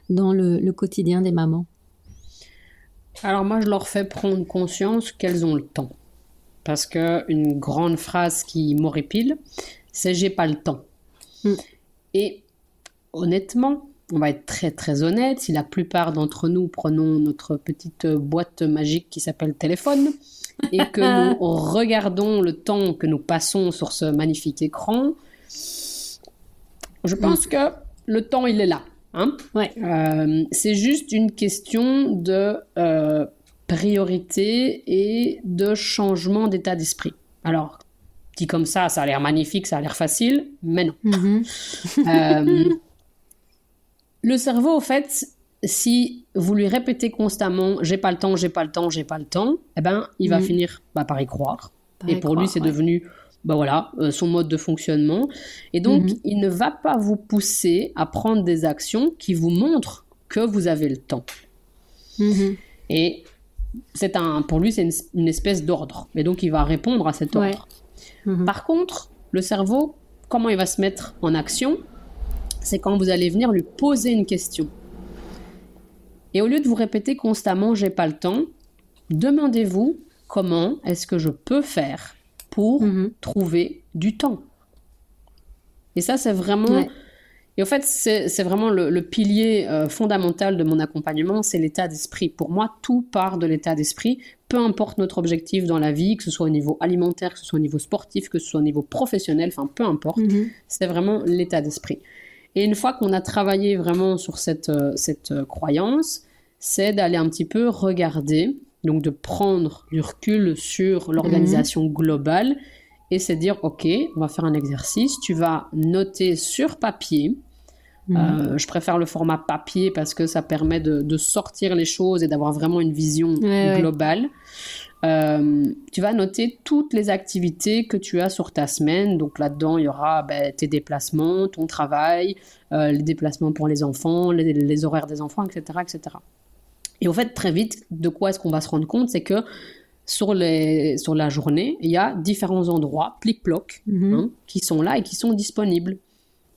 dans le, quotidien des mamans? Alors moi, je leur fais prendre conscience qu'elles ont le temps. Parce que une grande phrase qui m'horripile, c'est j'ai pas le temps. Hmm. Et honnêtement, on va être très très honnête, si la plupart d'entre nous prenons notre petite boîte magique qui s'appelle téléphone, et que nous regardons le temps que nous passons sur ce magnifique écran, je pense que le temps, il est là. Hein euh, c'est juste une question de euh, priorité et de changement d'état d'esprit. Alors, dit comme ça, ça a l'air magnifique, ça a l'air facile, mais non. Mm-hmm. Euh, le cerveau, au fait, si vous lui répétez constamment j'ai pas le temps, j'ai pas le temps, j'ai pas le temps, eh ben il va mm. finir bah, par y croire. et pour lui, c'est devenu bah voilà, euh, son mode de fonctionnement. Et donc, mm-hmm. il ne va pas vous pousser à prendre des actions qui vous montrent que vous avez le temps. Mm-hmm. Et c'est un, pour lui, c'est une, espèce d'ordre. Et donc, il va répondre à cet ordre. Mm-hmm. Par contre, le cerveau, comment il va se mettre en action? C'est quand vous allez venir lui poser une question. Et au lieu de vous répéter constamment j'ai pas le temps, demandez-vous comment est-ce que je peux faire pour mhm. trouver du temps. Et ça, c'est vraiment... Et en fait, c'est vraiment le, pilier euh, fondamental de mon accompagnement, c'est l'état d'esprit. Pour moi, tout part de l'état d'esprit, peu importe notre objectif dans la vie, que ce soit au niveau alimentaire, que ce soit au niveau sportif, que ce soit au niveau professionnel, enfin peu importe, mhm. c'est vraiment l'état d'esprit. Et une fois qu'on a travaillé vraiment sur cette, euh, cette euh, croyance, c'est d'aller un petit peu regarder, donc de prendre du recul sur l'organisation mhm. globale et c'est dire, OK, on va faire un exercice, tu vas noter sur papier. Mhm. Euh, je préfère le format papier parce que ça permet de, sortir les choses et d'avoir vraiment une vision globale. Euh, tu vas noter toutes les activités que tu as sur ta semaine. Donc là-dedans, il y aura ben, tes déplacements, ton travail, euh, les déplacements pour les enfants, les, horaires des enfants, etc., etc. Et au fait, très vite, de quoi est-ce qu'on va se rendre compte? C'est que sur, les, sur la journée, il y a différents endroits, plic-ploc, mhm. hein, qui sont là et qui sont disponibles.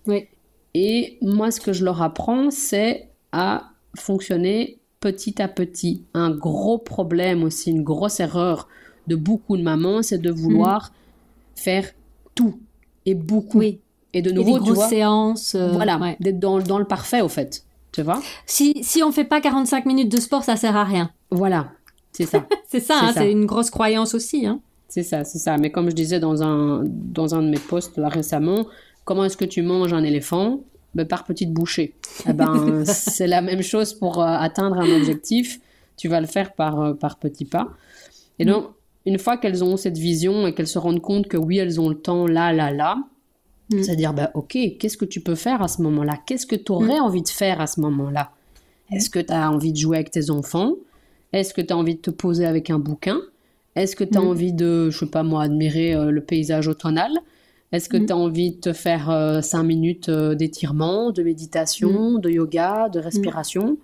Oui. Et moi, ce que je leur apprends, c'est à fonctionner petit à petit. Un gros problème aussi, une grosse erreur de beaucoup de mamans, c'est de vouloir mm. faire tout et beaucoup. Oui. Et de nouveau, et des grosses séances. Euh, voilà, d'être dans, dans, le parfait, au fait. Tu vois si, si on fait pas 45 minutes de sport, ça sert à rien. Voilà, c'est ça. c'est ça, hein, c'est une grosse croyance aussi. Hein. C'est ça, c'est ça. Mais comme je disais dans un, dans un de mes posts là récemment, comment est-ce que tu manges un éléphant? Ben, par petites bouchées. Eh ben, c'est la même chose pour euh, atteindre un objectif. Tu vas le faire par, euh, par petits pas. Et donc, une fois qu'elles ont cette vision et qu'elles se rendent compte que oui, elles ont le temps là, là, là, mm. c'est-à-dire, ben, ok, qu'est-ce que tu peux faire à ce moment-là? Qu'est-ce que tu aurais mm. envie de faire à ce moment-là? Est-ce que tu as envie de jouer avec tes enfants? Est-ce que tu as envie de te poser avec un bouquin? Est-ce que tu as mm. envie de, je sais pas moi, admirer euh, le paysage automnal? Est-ce que mm. tu as envie de te faire euh, cinq minutes euh, d'étirement, de méditation, mm. de yoga, de respiration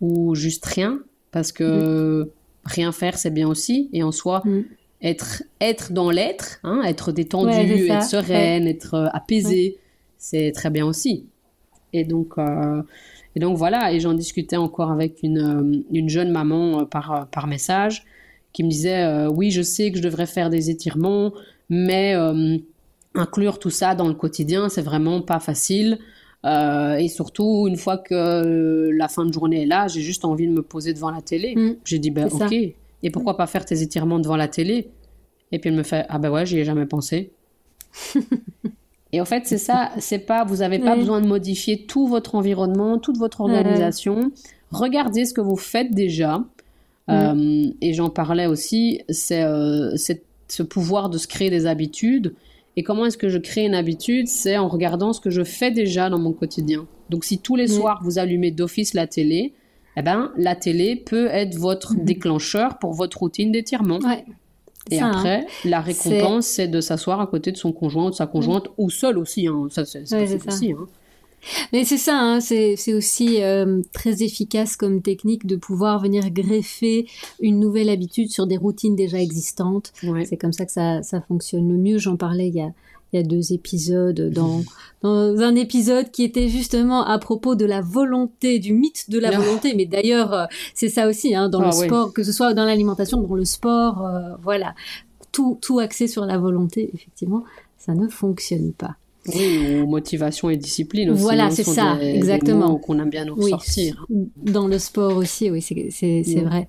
ou juste rien? Parce que mm. rien faire, c'est bien aussi. Et en soi, être, être dans l'être, hein, être détendu, être sereine, être euh, apaisé, c'est très bien aussi. Et donc, et donc voilà, et j'en discutais encore avec une, une jeune maman par, par message qui me disait Oui, je sais que je devrais faire des étirements, mais inclure tout ça dans le quotidien, c'est vraiment pas facile. Euh, et surtout, une fois que la fin de journée est là, j'ai juste envie de me poser devant la télé. Mm. j'ai dit, ben ok, et pourquoi pas faire tes étirements devant la télé? Et puis elle me fait, ah ben ouais, j'y ai jamais pensé. et en fait, c'est ça, c'est pas, vous avez pas besoin de modifier tout votre environnement, toute votre organisation. Regardez ce que vous faites déjà. Mm. Euh, et j'en parlais aussi, c'est euh, ce pouvoir de se créer des habitudes Et comment est-ce que je crée une habitude? C'est en regardant ce que je fais déjà dans mon quotidien. Donc si tous les soirs vous allumez d'office la télé, eh ben la télé peut être votre mhm. déclencheur pour votre routine d'étirement. Et hein. après, la récompense, c'est de s'asseoir à côté de son conjoint ou de sa conjointe, ou seul aussi. Hein. Ça, c'est aussi. Hein. Mais c'est ça, hein, c'est aussi euh, très efficace comme technique de pouvoir venir greffer une nouvelle habitude sur des routines déjà existantes. C'est comme ça que ça, ça fonctionne le mieux. J'en parlais il y a, il y a deux épisodes dans, dans un épisode qui était justement à propos de la volonté, du mythe de la ah. volonté. Mais d'ailleurs, euh, c'est ça aussi hein, dans le ah sport, que ce soit dans l'alimentation, dans le sport, euh, voilà, tout tout axé sur la volonté, effectivement, ça ne fonctionne pas. Oui, ou motivation et discipline aussi. Voilà, c'est ça, exactement. Qu'on aime bien nous ressortir. Dans le sport aussi, oui, c'est vrai.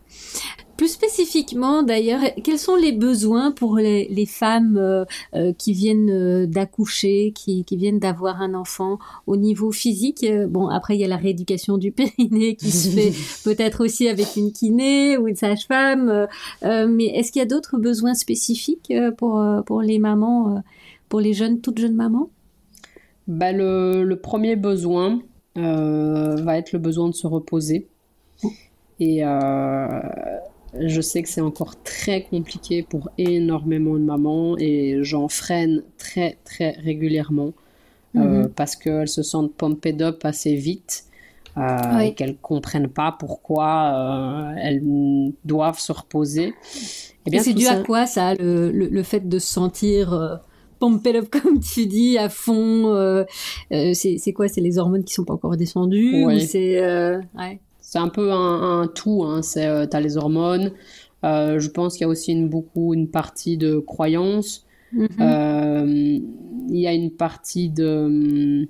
Plus spécifiquement, d'ailleurs, quels sont les besoins pour les, les femmes euh, euh qui viennent euh, d'accoucher, qui, qui, viennent d'avoir un enfant au niveau physique? Bon, après, il y a la rééducation du périnée qui se fait peut-être aussi avec une kiné ou une sage-femme. mais est-ce qu'il y a d'autres besoins spécifiques pour, pour les mamans, pour les jeunes, toutes jeunes mamans? Bah, le, le, premier besoin va être le besoin de se reposer. Et je sais que c'est encore très compliqué pour énormément de mamans et j'en freine très très régulièrement euh, mhm. parce qu'elles se sentent pumped up assez vite euh, et qu'elles comprennent pas pourquoi euh, elles doivent se reposer. Eh et, c'est dû à quoi ça, le, le, fait de se sentir pumped up comme tu dis à fond C'est quoi? C'est les hormones qui sont pas encore descendues ou c'est ouais un peu un, tout. Hein. C'est, euh, as les hormones. Euh, je pense qu'il y a aussi une, beaucoup une partie de croyance. Mm-hmm. Euh, il y a une partie de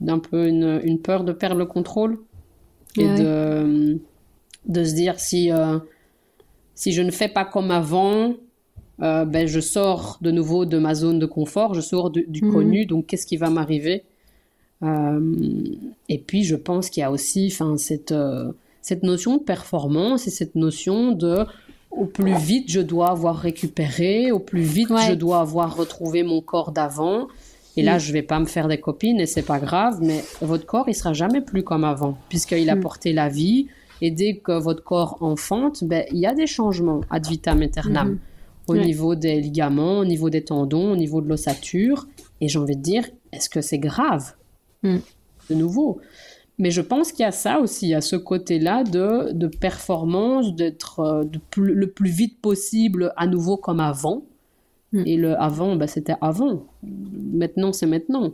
d'un peu une, peur de perdre le contrôle et de, de se dire si si je ne fais pas comme avant, ben je sors de nouveau de ma zone de confort, je sors du mm-hmm. connu, donc qu'est-ce qui va m'arriver? Euh, et puis, je pense qu'il y a aussi cette, euh, cette notion de performance et cette notion de au plus vite je dois avoir récupéré, au plus vite je dois avoir retrouvé mon corps d'avant. Et là, mm. je vais pas me faire des copines et c'est pas grave, mais votre corps, il sera jamais plus comme avant, puisqu'il a mm. porté la vie. Et dès que votre corps enfante, ben, il y a des changements ad vitam aeternam. Au niveau des ligaments, au niveau des tendons, au niveau de l'ossature. Et j'ai envie de dire, est-ce que c'est grave Mm. de nouveau? Mais je pense qu'il y a ça aussi, à ce côté-là de, de, performance, d'être euh, le plus vite possible à nouveau comme avant. Mm. Et le avant, bah, c'était avant. Maintenant, c'est maintenant.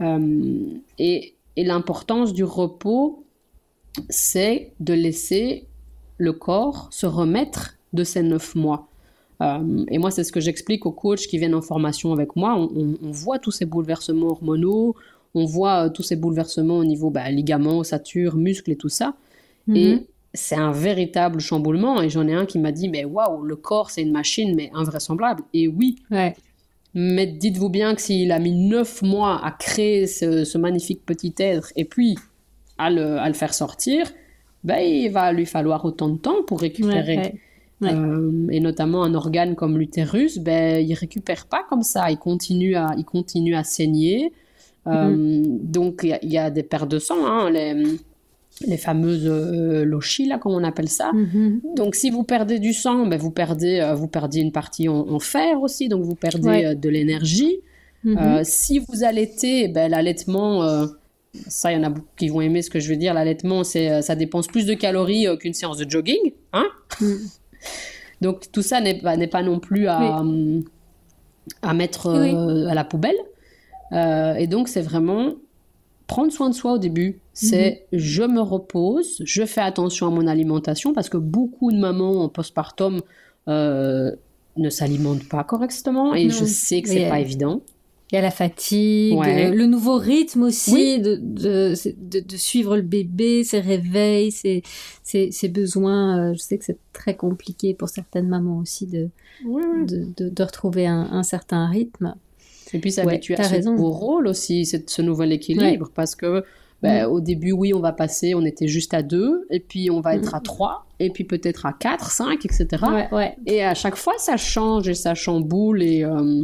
Euh, et, et l'importance du repos, c'est de laisser le corps se remettre de ces neuf mois. Euh, et moi, c'est ce que j'explique aux coachs qui viennent en formation avec moi. on, voit tous ces bouleversements hormonaux, on voit euh, tous ces bouleversements au niveau bah, ligaments, ossature, muscles et tout ça. Mhm. Et c'est un véritable chamboulement. Et j'en ai un qui m'a dit, mais waouh, le corps, c'est une machine, mais invraisemblable. Et oui. Mais dites-vous bien que s'il a mis neuf mois à créer ce, magnifique petit être et puis à le, faire sortir, ben, il va lui falloir autant de temps pour récupérer. Euh, et notamment un organe comme l'utérus, ben, il récupère pas comme ça. Il continue à, il continue à saigner. Euh, mhm. donc il y, a des pertes de sang, hein, les, les fameuses euh, lochis, là, comme on appelle ça. Mhm. Donc, si vous perdez du sang, ben, vous, perdez, euh, vous perdez une partie en, fer aussi, donc vous perdez de l'énergie. Mhm. si vous allaitez, ben, l'allaitement, ça, il y en a beaucoup qui vont aimer ce que je veux dire. L'allaitement, ça dépense plus de calories qu'une séance de jogging. Hein donc, tout ça n'est pas, non plus à, à mettre à la poubelle. Euh, et donc, c'est vraiment prendre soin de soi au début. C'est mhm. je me repose, je fais attention à mon alimentation parce que beaucoup de mamans en postpartum euh, ne s'alimentent pas correctement et je sais que c'est pas évident. Il y a la fatigue, le nouveau rythme aussi de, de, de, suivre le bébé, ses réveils, ses, ses, ses besoins. Euh, je sais que c'est très compliqué pour certaines mamans aussi de, de, de, retrouver un, un certain rythme. Et puis s'habituer à ce rôle aussi, ce nouvel équilibre, parce que ben, mm. au début, oui, on va passer, on était juste à deux, et puis on va être mm. à trois, et puis peut-être à quatre, cinq, etc. Et à chaque fois, ça change et ça chamboule, et, euh,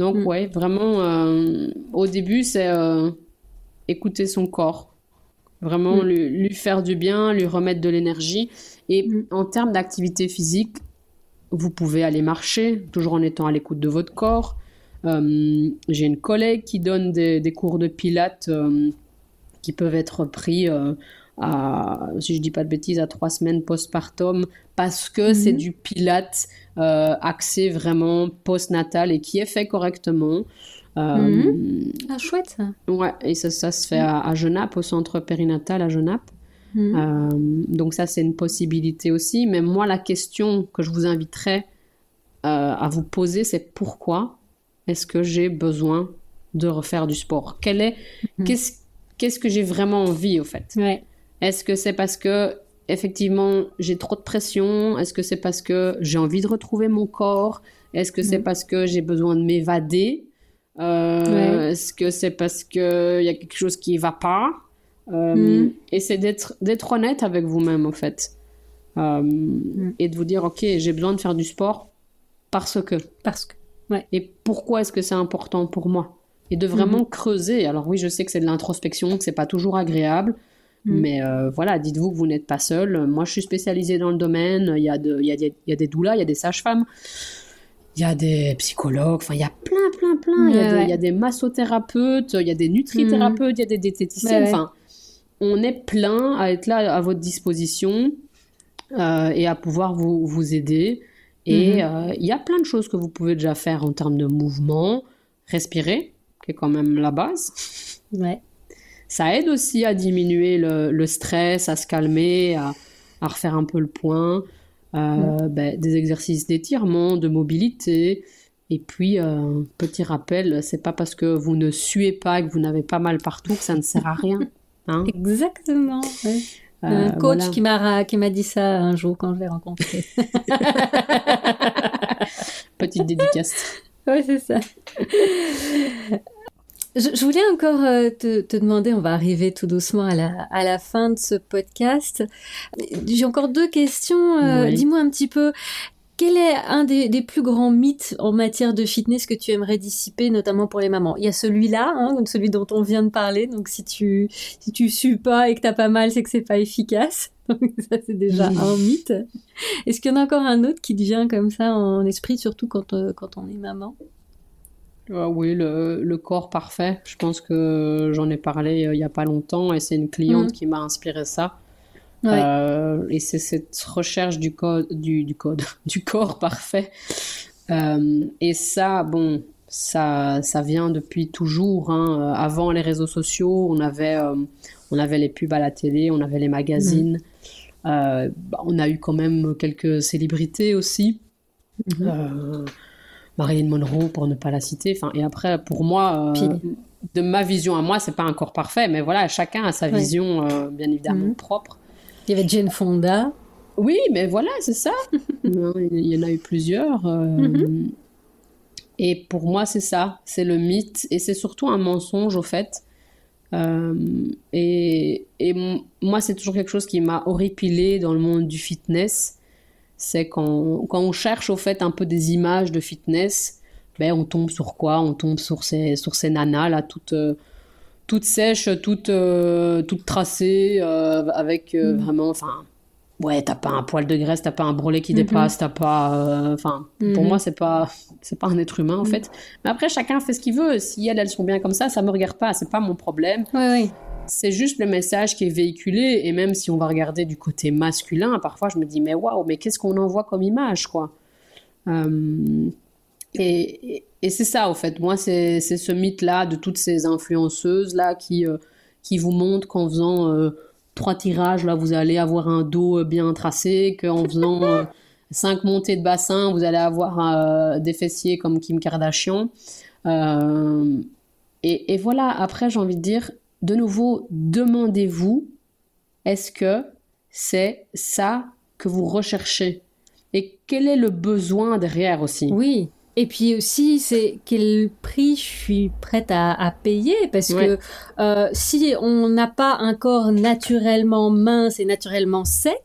Donc, mm. ouais, vraiment, euh, au début, c'est euh, écouter son corps. Vraiment mm. lui, faire du bien, lui remettre de l'énergie. Et mm. en termes d'activité physique, vous pouvez aller marcher, toujours en étant à l'écoute de votre corps. Euh, j'ai une collègue qui donne des, cours de pilates qui peuvent être pris à, si je dis pas de bêtises, à trois semaines postpartum, parce que c'est mhm. du pilate euh, axé vraiment postnatal et qui est fait correctement. Euh, mhm. Ah, chouette ça. Ouais, et ça, ça se fait à, à, Genappe, au centre périnatal à Genappe. Mhm. Euh, donc ça, c'est une possibilité aussi. Mais moi, la question que je vous inviterais à vous poser, c'est pourquoi est-ce que j'ai besoin de refaire du sport? Quel est, qu'est-ce, qu'est-ce que j'ai vraiment envie, au fait? Ouais. Est-ce que c'est parce que effectivement j'ai trop de pression Est-ce que c'est parce que j'ai envie de retrouver mon corps? Est-ce que c'est mm. parce que j'ai besoin de m'évader? Euh, Est-ce que c'est parce qu'il y a quelque chose qui ne va pas? Euh, mm. Et c'est d'être honnête avec vous-même en fait. Euh, mm. Et de vous dire, ok, j'ai besoin de faire du sport parce que. Parce que. Ouais. Et pourquoi est-ce que c'est important pour moi? Et de vraiment creuser. Alors oui, je sais que c'est de l'introspection, que c'est pas toujours agréable. Mm. Mais euh, voilà, dites-vous que vous n'êtes pas seul. Moi, je suis spécialisée dans le domaine. Il y a, de, il y a, des, il y a des doulas, il y a des sages-femmes, il y a des psychologues. Enfin, il y a plein, plein, plein. il, y a des, il, y a des, massothérapeutes, il y a des nutrithérapeutes, il y a des diététiciennes. Enfin, on est plein à être là à votre disposition euh, et à pouvoir vous, vous aider. Et mm-hmm. euh, il y a plein de choses que vous pouvez déjà faire en termes de mouvement, respirer, qui est quand même la base. Ouais. Ça aide aussi à diminuer le, stress, à se calmer, à, refaire un peu le point. Euh, ben, des exercices d'étirement, de mobilité. Et puis, euh, petit rappel, c'est pas parce que vous ne suez pas, que vous n'avez pas mal partout, que ça ne sert à rien. Hein. Exactement. Euh, un coach qui m'a qui m'a dit ça un jour quand je l'ai rencontré. Petite dédicace. Oui, c'est ça. Je, voulais encore euh, te, te, demander, on va arriver tout doucement à la, à la fin de ce podcast. J'ai encore deux questions. Euh, dis-moi un petit peu, quel est un des, des, plus grands mythes en matière de fitness que tu aimerais dissiper, notamment pour les mamans? Il y a celui-là, hein, celui dont on vient de parler. Donc si tu si tu sues pas et que t'as pas mal, c'est que c'est pas efficace. Donc ça c'est déjà un mythe. Est-ce qu'il y en a encore un autre qui te vient comme ça en esprit, surtout quand euh, quand on est maman? Ah oui, le, corps parfait. Je pense que j'en ai parlé euh, il n'y a pas longtemps et c'est une cliente mm. qui m'a inspiré ça. Euh, et c'est cette recherche du code, du, code, du corps parfait. Euh, et ça, bon, ça, ça vient depuis toujours. Hein. Avant les réseaux sociaux, on avait, on avait les pubs à la télé, on avait les magazines. Mm. Bah, on a eu quand même quelques célébrités aussi. Mm-hmm. Marilyn Monroe pour ne pas la citer. Enfin, et après, pour moi, euh, de ma vision à moi, c'est pas un corps parfait, mais voilà, chacun a sa vision, euh, bien évidemment, mhm. propre. Il y avait Jane Fonda. Oui, mais voilà, c'est ça. Il y en a eu plusieurs. Euh, mhm. Et pour moi, c'est ça, c'est le mythe, et c'est surtout un mensonge au fait. et, et moi, c'est toujours quelque chose qui m'a horripilé dans le monde du fitness c'est quand, quand on cherche au fait un peu des images de fitness, ben on tombe sur quoi? On tombe sur ces, sur ces nanas là, toutes, euh, toutes sèches, toutes, euh, toutes tracées, euh, avec mm. vraiment, enfin, ouais, t'as pas un poil de graisse, t'as pas un brûlé qui mm-hmm. dépasse, t'as pas, enfin, pour mm-hmm. moi c'est pas, c'est pas un être humain en mm. fait. Mais après chacun fait ce qu'il veut. Si elles, elles sont bien comme ça, ça me regarde pas, c'est pas mon problème. Oui, oui c'est juste le message qui est véhiculé. Et même si on va regarder du côté masculin, parfois je me dis, mais waouh, mais qu'est-ce qu'on envoie comme image, quoi? Euh, et, c'est ça, au fait. Moi, c'est ce mythe-là de toutes ces influenceuses-là qui, euh, qui vous montrent qu'en faisant euh, trois tirages, là, vous allez avoir un dos bien tracé, qu'en faisant cinq montées de bassin, vous allez avoir des fessiers comme Kim Kardashian. Et, et, voilà, après, j'ai envie de dire, de nouveau, demandez-vous, est-ce que c'est ça que vous recherchez? Et quel est le besoin derrière aussi? Oui. Et puis aussi, c'est quel prix je suis prête à, payer? Parce que euh, si on n'a pas un corps naturellement mince et naturellement sec,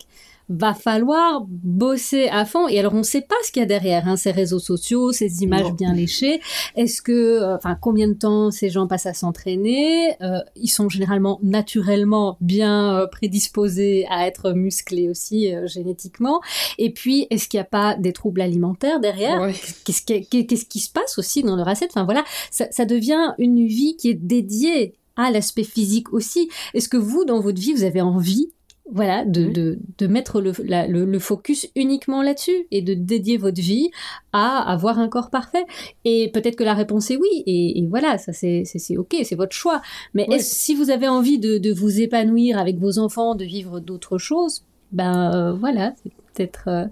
va falloir bosser à fond. Et alors, on ne sait pas ce qu'il y a derrière hein, ces réseaux sociaux, ces images bien léchées. Est-ce que, euh, enfin, combien de temps ces gens passent à s'entraîner? Euh, Ils sont généralement naturellement bien euh, prédisposés à être musclés aussi génétiquement. Et puis, est-ce qu'il n'y a pas des troubles alimentaires derrière? Qu'est-ce qui, qu'est-ce qui se passe aussi dans leur assiette? Enfin voilà, ça, ça devient une vie qui est dédiée à l'aspect physique aussi. Est-ce que vous, dans votre vie, vous avez envie voilà, de, de, de mettre le, le, le, focus uniquement là-dessus et de dédier votre vie à avoir un corps parfait. Et peut-être que la réponse est oui, et, et voilà, ça c'est ok, c'est votre choix. Mais si vous avez envie de, de, vous épanouir avec vos enfants, de vivre d'autres choses, ben euh, voilà, c'est peut-être euh,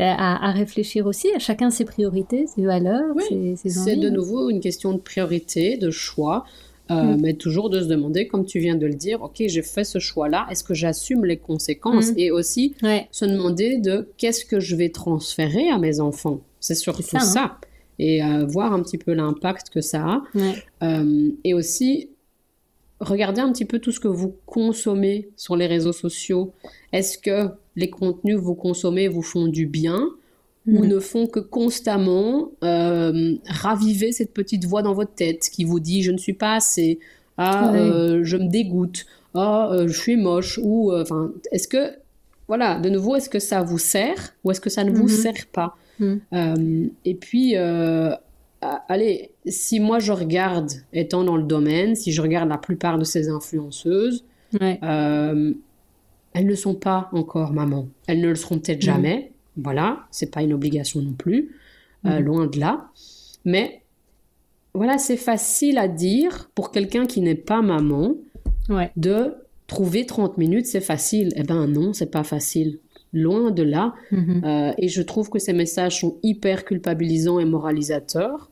à, à, réfléchir aussi. À chacun ses priorités, ses valeurs, ses, ses envies. C'est de nouveau une question de priorité, de choix. Euh, mm. Mais toujours de se demander, comme tu viens de le dire, ok, j'ai fait ce choix-là, est-ce que j'assume les conséquences mm. Et aussi se demander de qu'est-ce que je vais transférer à mes enfants. C'est surtout ça. ça. Hein. Et euh, voir un petit peu l'impact que ça a. Euh, et aussi regarder un petit peu tout ce que vous consommez sur les réseaux sociaux. Est-ce que les contenus que vous consommez vous font du bien? Ou mm. ne font que constamment euh, raviver cette petite voix dans votre tête qui vous dit je ne suis pas assez, ah, euh, je me dégoûte, ah, euh, je suis moche, ou enfin, est-ce que, voilà, de nouveau, est-ce que ça vous sert ou est-ce que ça ne vous mm-hmm. sert pas mm. Et puis, allez, si moi je regarde, étant dans le domaine, si je regarde la plupart de ces influenceuses, elles ne sont pas encore maman. Elles ne le seront peut-être mm. jamais. Voilà, c'est pas une obligation non plus, euh, mhm. loin de là. Mais voilà, c'est facile à dire pour quelqu'un qui n'est pas maman de trouver 30 minutes, c'est facile. Eh ben non, c'est pas facile. Loin de là. Mhm. Euh, et je trouve que ces messages sont hyper culpabilisants et moralisateurs.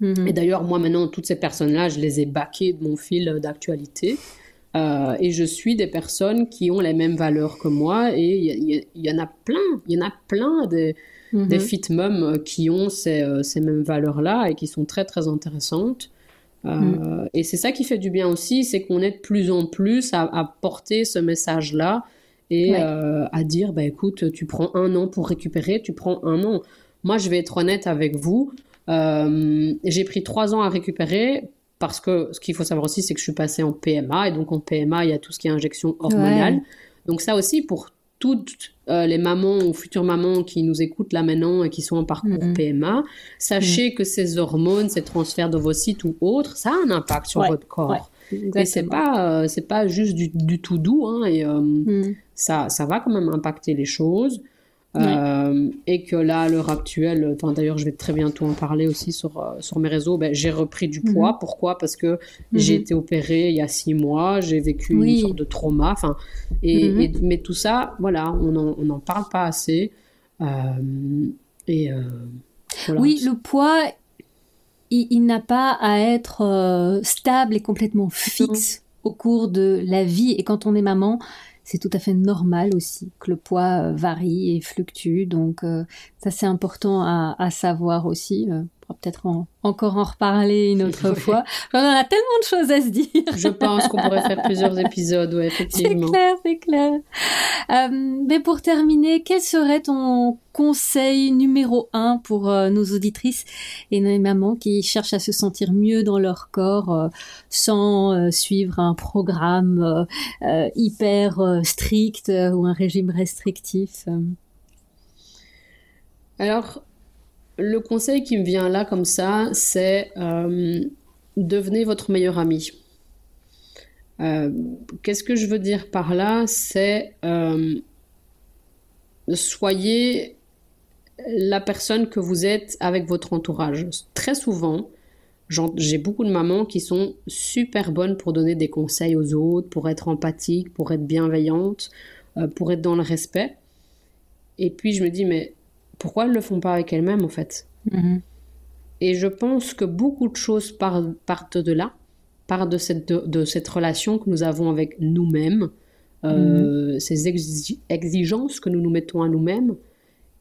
Mhm. Et d'ailleurs, moi maintenant, toutes ces personnes-là, je les ai baquées de mon fil d'actualité. Euh, et je suis des personnes qui ont les mêmes valeurs que moi et il y, en a plein, il y en a plein des, mm des fit mums qui ont ces, euh, ces mêmes valeurs-là et qui sont très très intéressantes. Euh, mm. Et c'est ça qui fait du bien aussi, c'est qu'on est de plus en plus à, porter ce message-là et à dire, bah, écoute, tu prends un an pour récupérer, tu prends un an. Moi, je vais être honnête avec vous. j'ai pris trois ans à récupérer parce que ce qu'il faut savoir aussi, c'est que je suis passée en PMA, et donc en PMA, il y a tout ce qui est injection hormonale. Donc ça aussi, pour toutes euh, les mamans ou futures mamans qui nous écoutent là maintenant et qui sont en parcours PMA, sachez que ces hormones, ces transferts d'ovocytes ou autres, ça a un impact sur votre corps. Et c'est pas, euh, c'est pas juste du, du, tout doux, hein, et euh, mm. ça, ça va quand même impacter les choses. Euh, et que là, à l'heure actuelle, d'ailleurs, je vais très bientôt en parler aussi sur, euh, sur mes réseaux, ben, j'ai repris du poids. Mhm. Pourquoi? Parce que j'ai mhm. été opérée il y a six mois, j'ai vécu une sorte de trauma. Enfin, et, mhm. mais tout ça, voilà, on n'en parle pas assez. Euh, et Oui, le poids, il, n'a pas à être stable et complètement fixe au cours de la vie. Et quand on est maman, c'est tout à fait normal aussi que le poids euh, varie et fluctue. Donc euh, ça c'est important à, à, savoir aussi. On pourra peut-être encore en reparler une autre fois. On a tellement de choses à se dire. Je pense qu'on pourrait faire plusieurs épisodes, ouais, effectivement. C'est clair, c'est clair. Euh, mais pour terminer, quel serait ton conseil numéro un pour euh, nos auditrices et nos mamans qui cherchent à se sentir mieux dans leur corps euh, sans suivre un programme hyper strict ou un régime restrictif Alors, le conseil qui me vient là comme ça, c'est euh, devenez votre meilleur ami. Euh, qu'est-ce que je veux dire par là? C'est euh, soyez la personne que vous êtes avec votre entourage. Très souvent, j'ai beaucoup de mamans qui sont super bonnes pour donner des conseils aux autres, pour être empathiques, pour être bienveillantes, pour être dans le respect. Et puis je me dis, mais pourquoi elles ne le font pas avec elles-mêmes en fait? Mhm. Et je pense que beaucoup de choses partent, de là, partent de cette, de, cette relation que nous avons avec nous-mêmes, euh, mhm. ces exigences que nous nous mettons à nous-mêmes.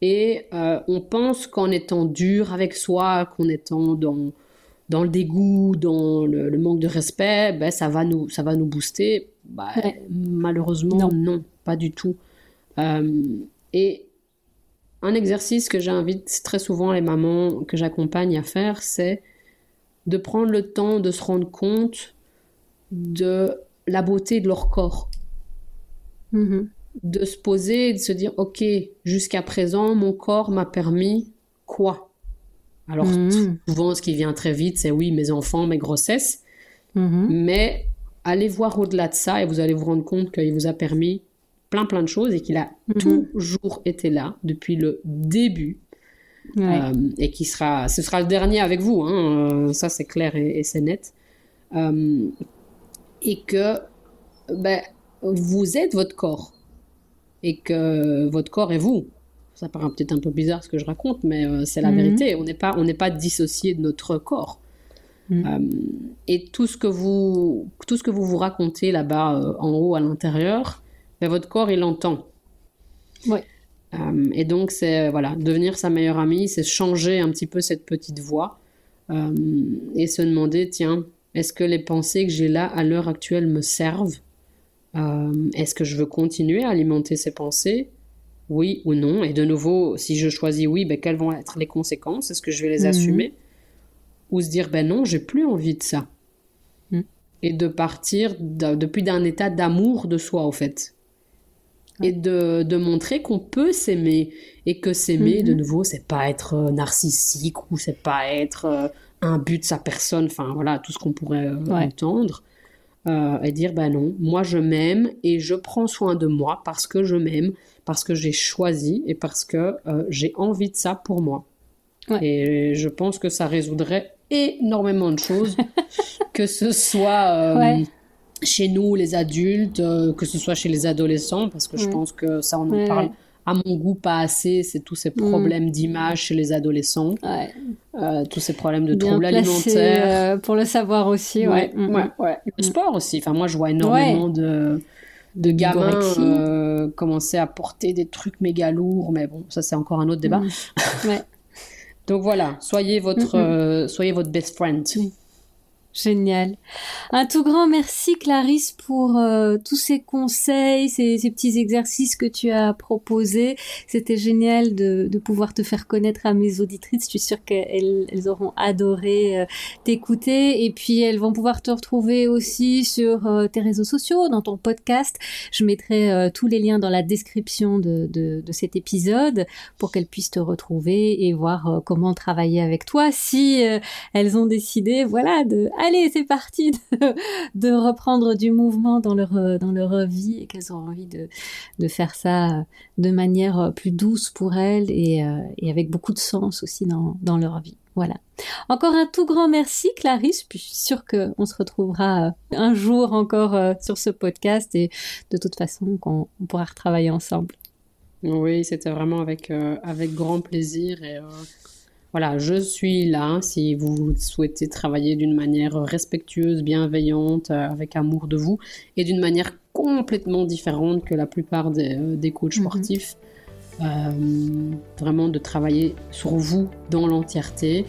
Et euh, on pense qu'en étant dur avec soi, qu'en étant dans, dans le dégoût, dans le, manque de respect, ben, ça, va nous, ça va nous booster. Bah, malheureusement, non. pas du tout. et un exercice que j'invite très souvent les mamans que j'accompagne à faire, c'est de prendre le temps de se rendre compte de la beauté de leur corps. Mm-hmm. De se poser et de se dire, OK, jusqu'à présent, mon corps m'a permis quoi? Alors, mm-hmm. souvent, ce qui vient très vite, c'est oui, mes enfants, mes grossesses. Mm-hmm. Mais allez voir au-delà de ça et vous allez vous rendre compte qu'il vous a permis plein, plein de choses et qu'il a toujours été là depuis le début. Euh, et qui sera, ce sera le dernier avec vous, hein, euh, ça c'est clair et, c'est net. Euh, et que ben, vous êtes votre corps et que votre corps est vous. Ça paraît peut-être un peu bizarre ce que je raconte, mais euh, c'est la mhm. vérité. On n'est pas, on n'est pas dissocié de notre corps. Mhm. Euh, et tout ce que vous, tout ce que vous vous racontez là-bas euh, en haut à l'intérieur, ben, votre corps il l'entend. et donc c'est voilà, devenir sa meilleure amie, c'est changer un petit peu cette petite voix et se demander tiens est-ce que les pensées que j'ai là à l'heure actuelle me servent? Euh, Est-ce que je veux continuer à alimenter ces pensées? Oui ou non? Et de nouveau, si je choisis oui, ben, quelles vont être les conséquences? Est-ce que je vais les mhm. assumer? Ou se dire ben non, j'ai plus envie de ça. Mhm. Et de partir depuis d'un état d'amour de soi, au fait. Et de, de montrer qu'on peut s'aimer et que s'aimer, de mhm. nouveau, c'est pas être euh, narcissique ou c'est pas être euh, un but de sa personne, enfin voilà, tout ce qu'on pourrait euh, entendre. Euh, et dire, ben non, moi je m'aime et je prends soin de moi parce que je m'aime, parce que j'ai choisi et parce que j'ai envie de ça pour moi. Et je pense que ça résoudrait énormément de choses, que ce soit chez nous, les adultes, que ce soit chez les adolescents, parce que je pense que ça, on en parle à mon goût, pas assez. C'est tous ces mm. problèmes d'image chez les adolescents. Euh, tous ces problèmes de troubles alimentaires. Euh, pour le savoir aussi, ouais. ouais, mm, mm. Le sport aussi. Enfin, moi, je vois énormément de, de gamins euh, commencer à porter des trucs méga lourds, mais bon, ça, c'est encore un autre débat. Donc voilà, soyez votre, soyez votre best friend. Génial. Un tout grand merci Clarisse pour euh, tous ces conseils, ces, petits exercices que tu as proposés. C'était génial de, de, pouvoir te faire connaître à mes auditrices. Je suis sûre qu'elles elles auront adoré euh, t'écouter et puis elles vont pouvoir te retrouver aussi sur euh, tes réseaux sociaux, dans ton podcast. Je mettrai tous les liens dans la description de, de, de cet épisode pour qu'elles puissent te retrouver et voir comment travailler avec toi si elles ont décidé, voilà, de allez, c'est parti de, reprendre du mouvement dans leur, euh, dans leur vie et qu'elles ont envie de, de faire ça euh, de manière euh, plus douce pour elles et, et avec beaucoup de sens aussi dans, dans leur vie. Voilà. Encore un tout grand merci Clarisse, je suis sûre qu'on se retrouvera un jour encore sur ce podcast et de toute façon qu'on pourra retravailler ensemble. Oui, c'était vraiment avec, avec grand plaisir et voilà, je suis là si vous souhaitez travailler d'une manière respectueuse, bienveillante, euh, avec amour de vous, et d'une manière complètement différente que la plupart des, euh, coachs mhm. sportifs. Euh, vraiment de travailler sur vous dans l'entièreté.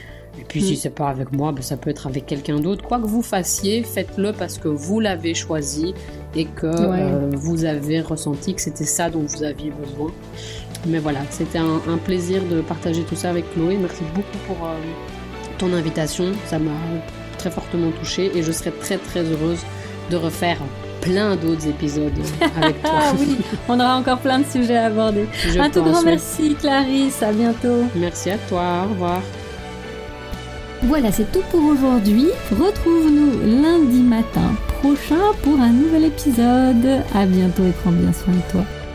Et puis si si mhm. c'est pas avec moi, ben, ça peut être avec quelqu'un d'autre. Quoi que vous fassiez, faites-le parce que vous l'avez choisi et que vous avez ressenti que c'était ça dont vous aviez besoin. Mais voilà, c'était un, plaisir de partager tout ça avec Chloé. Merci beaucoup pour euh, ton invitation. Ça m'a très fortement touchée et je serais très très heureuse de refaire plein d'autres épisodes avec toi. ah oui, on aura encore plein de sujets à aborder. un tout grand merci Clarisse, à bientôt. Merci à toi, au revoir. Voilà, c'est tout pour aujourd'hui. Retrouve-nous lundi matin prochain pour un nouvel épisode. À bientôt et prends bien soin de toi.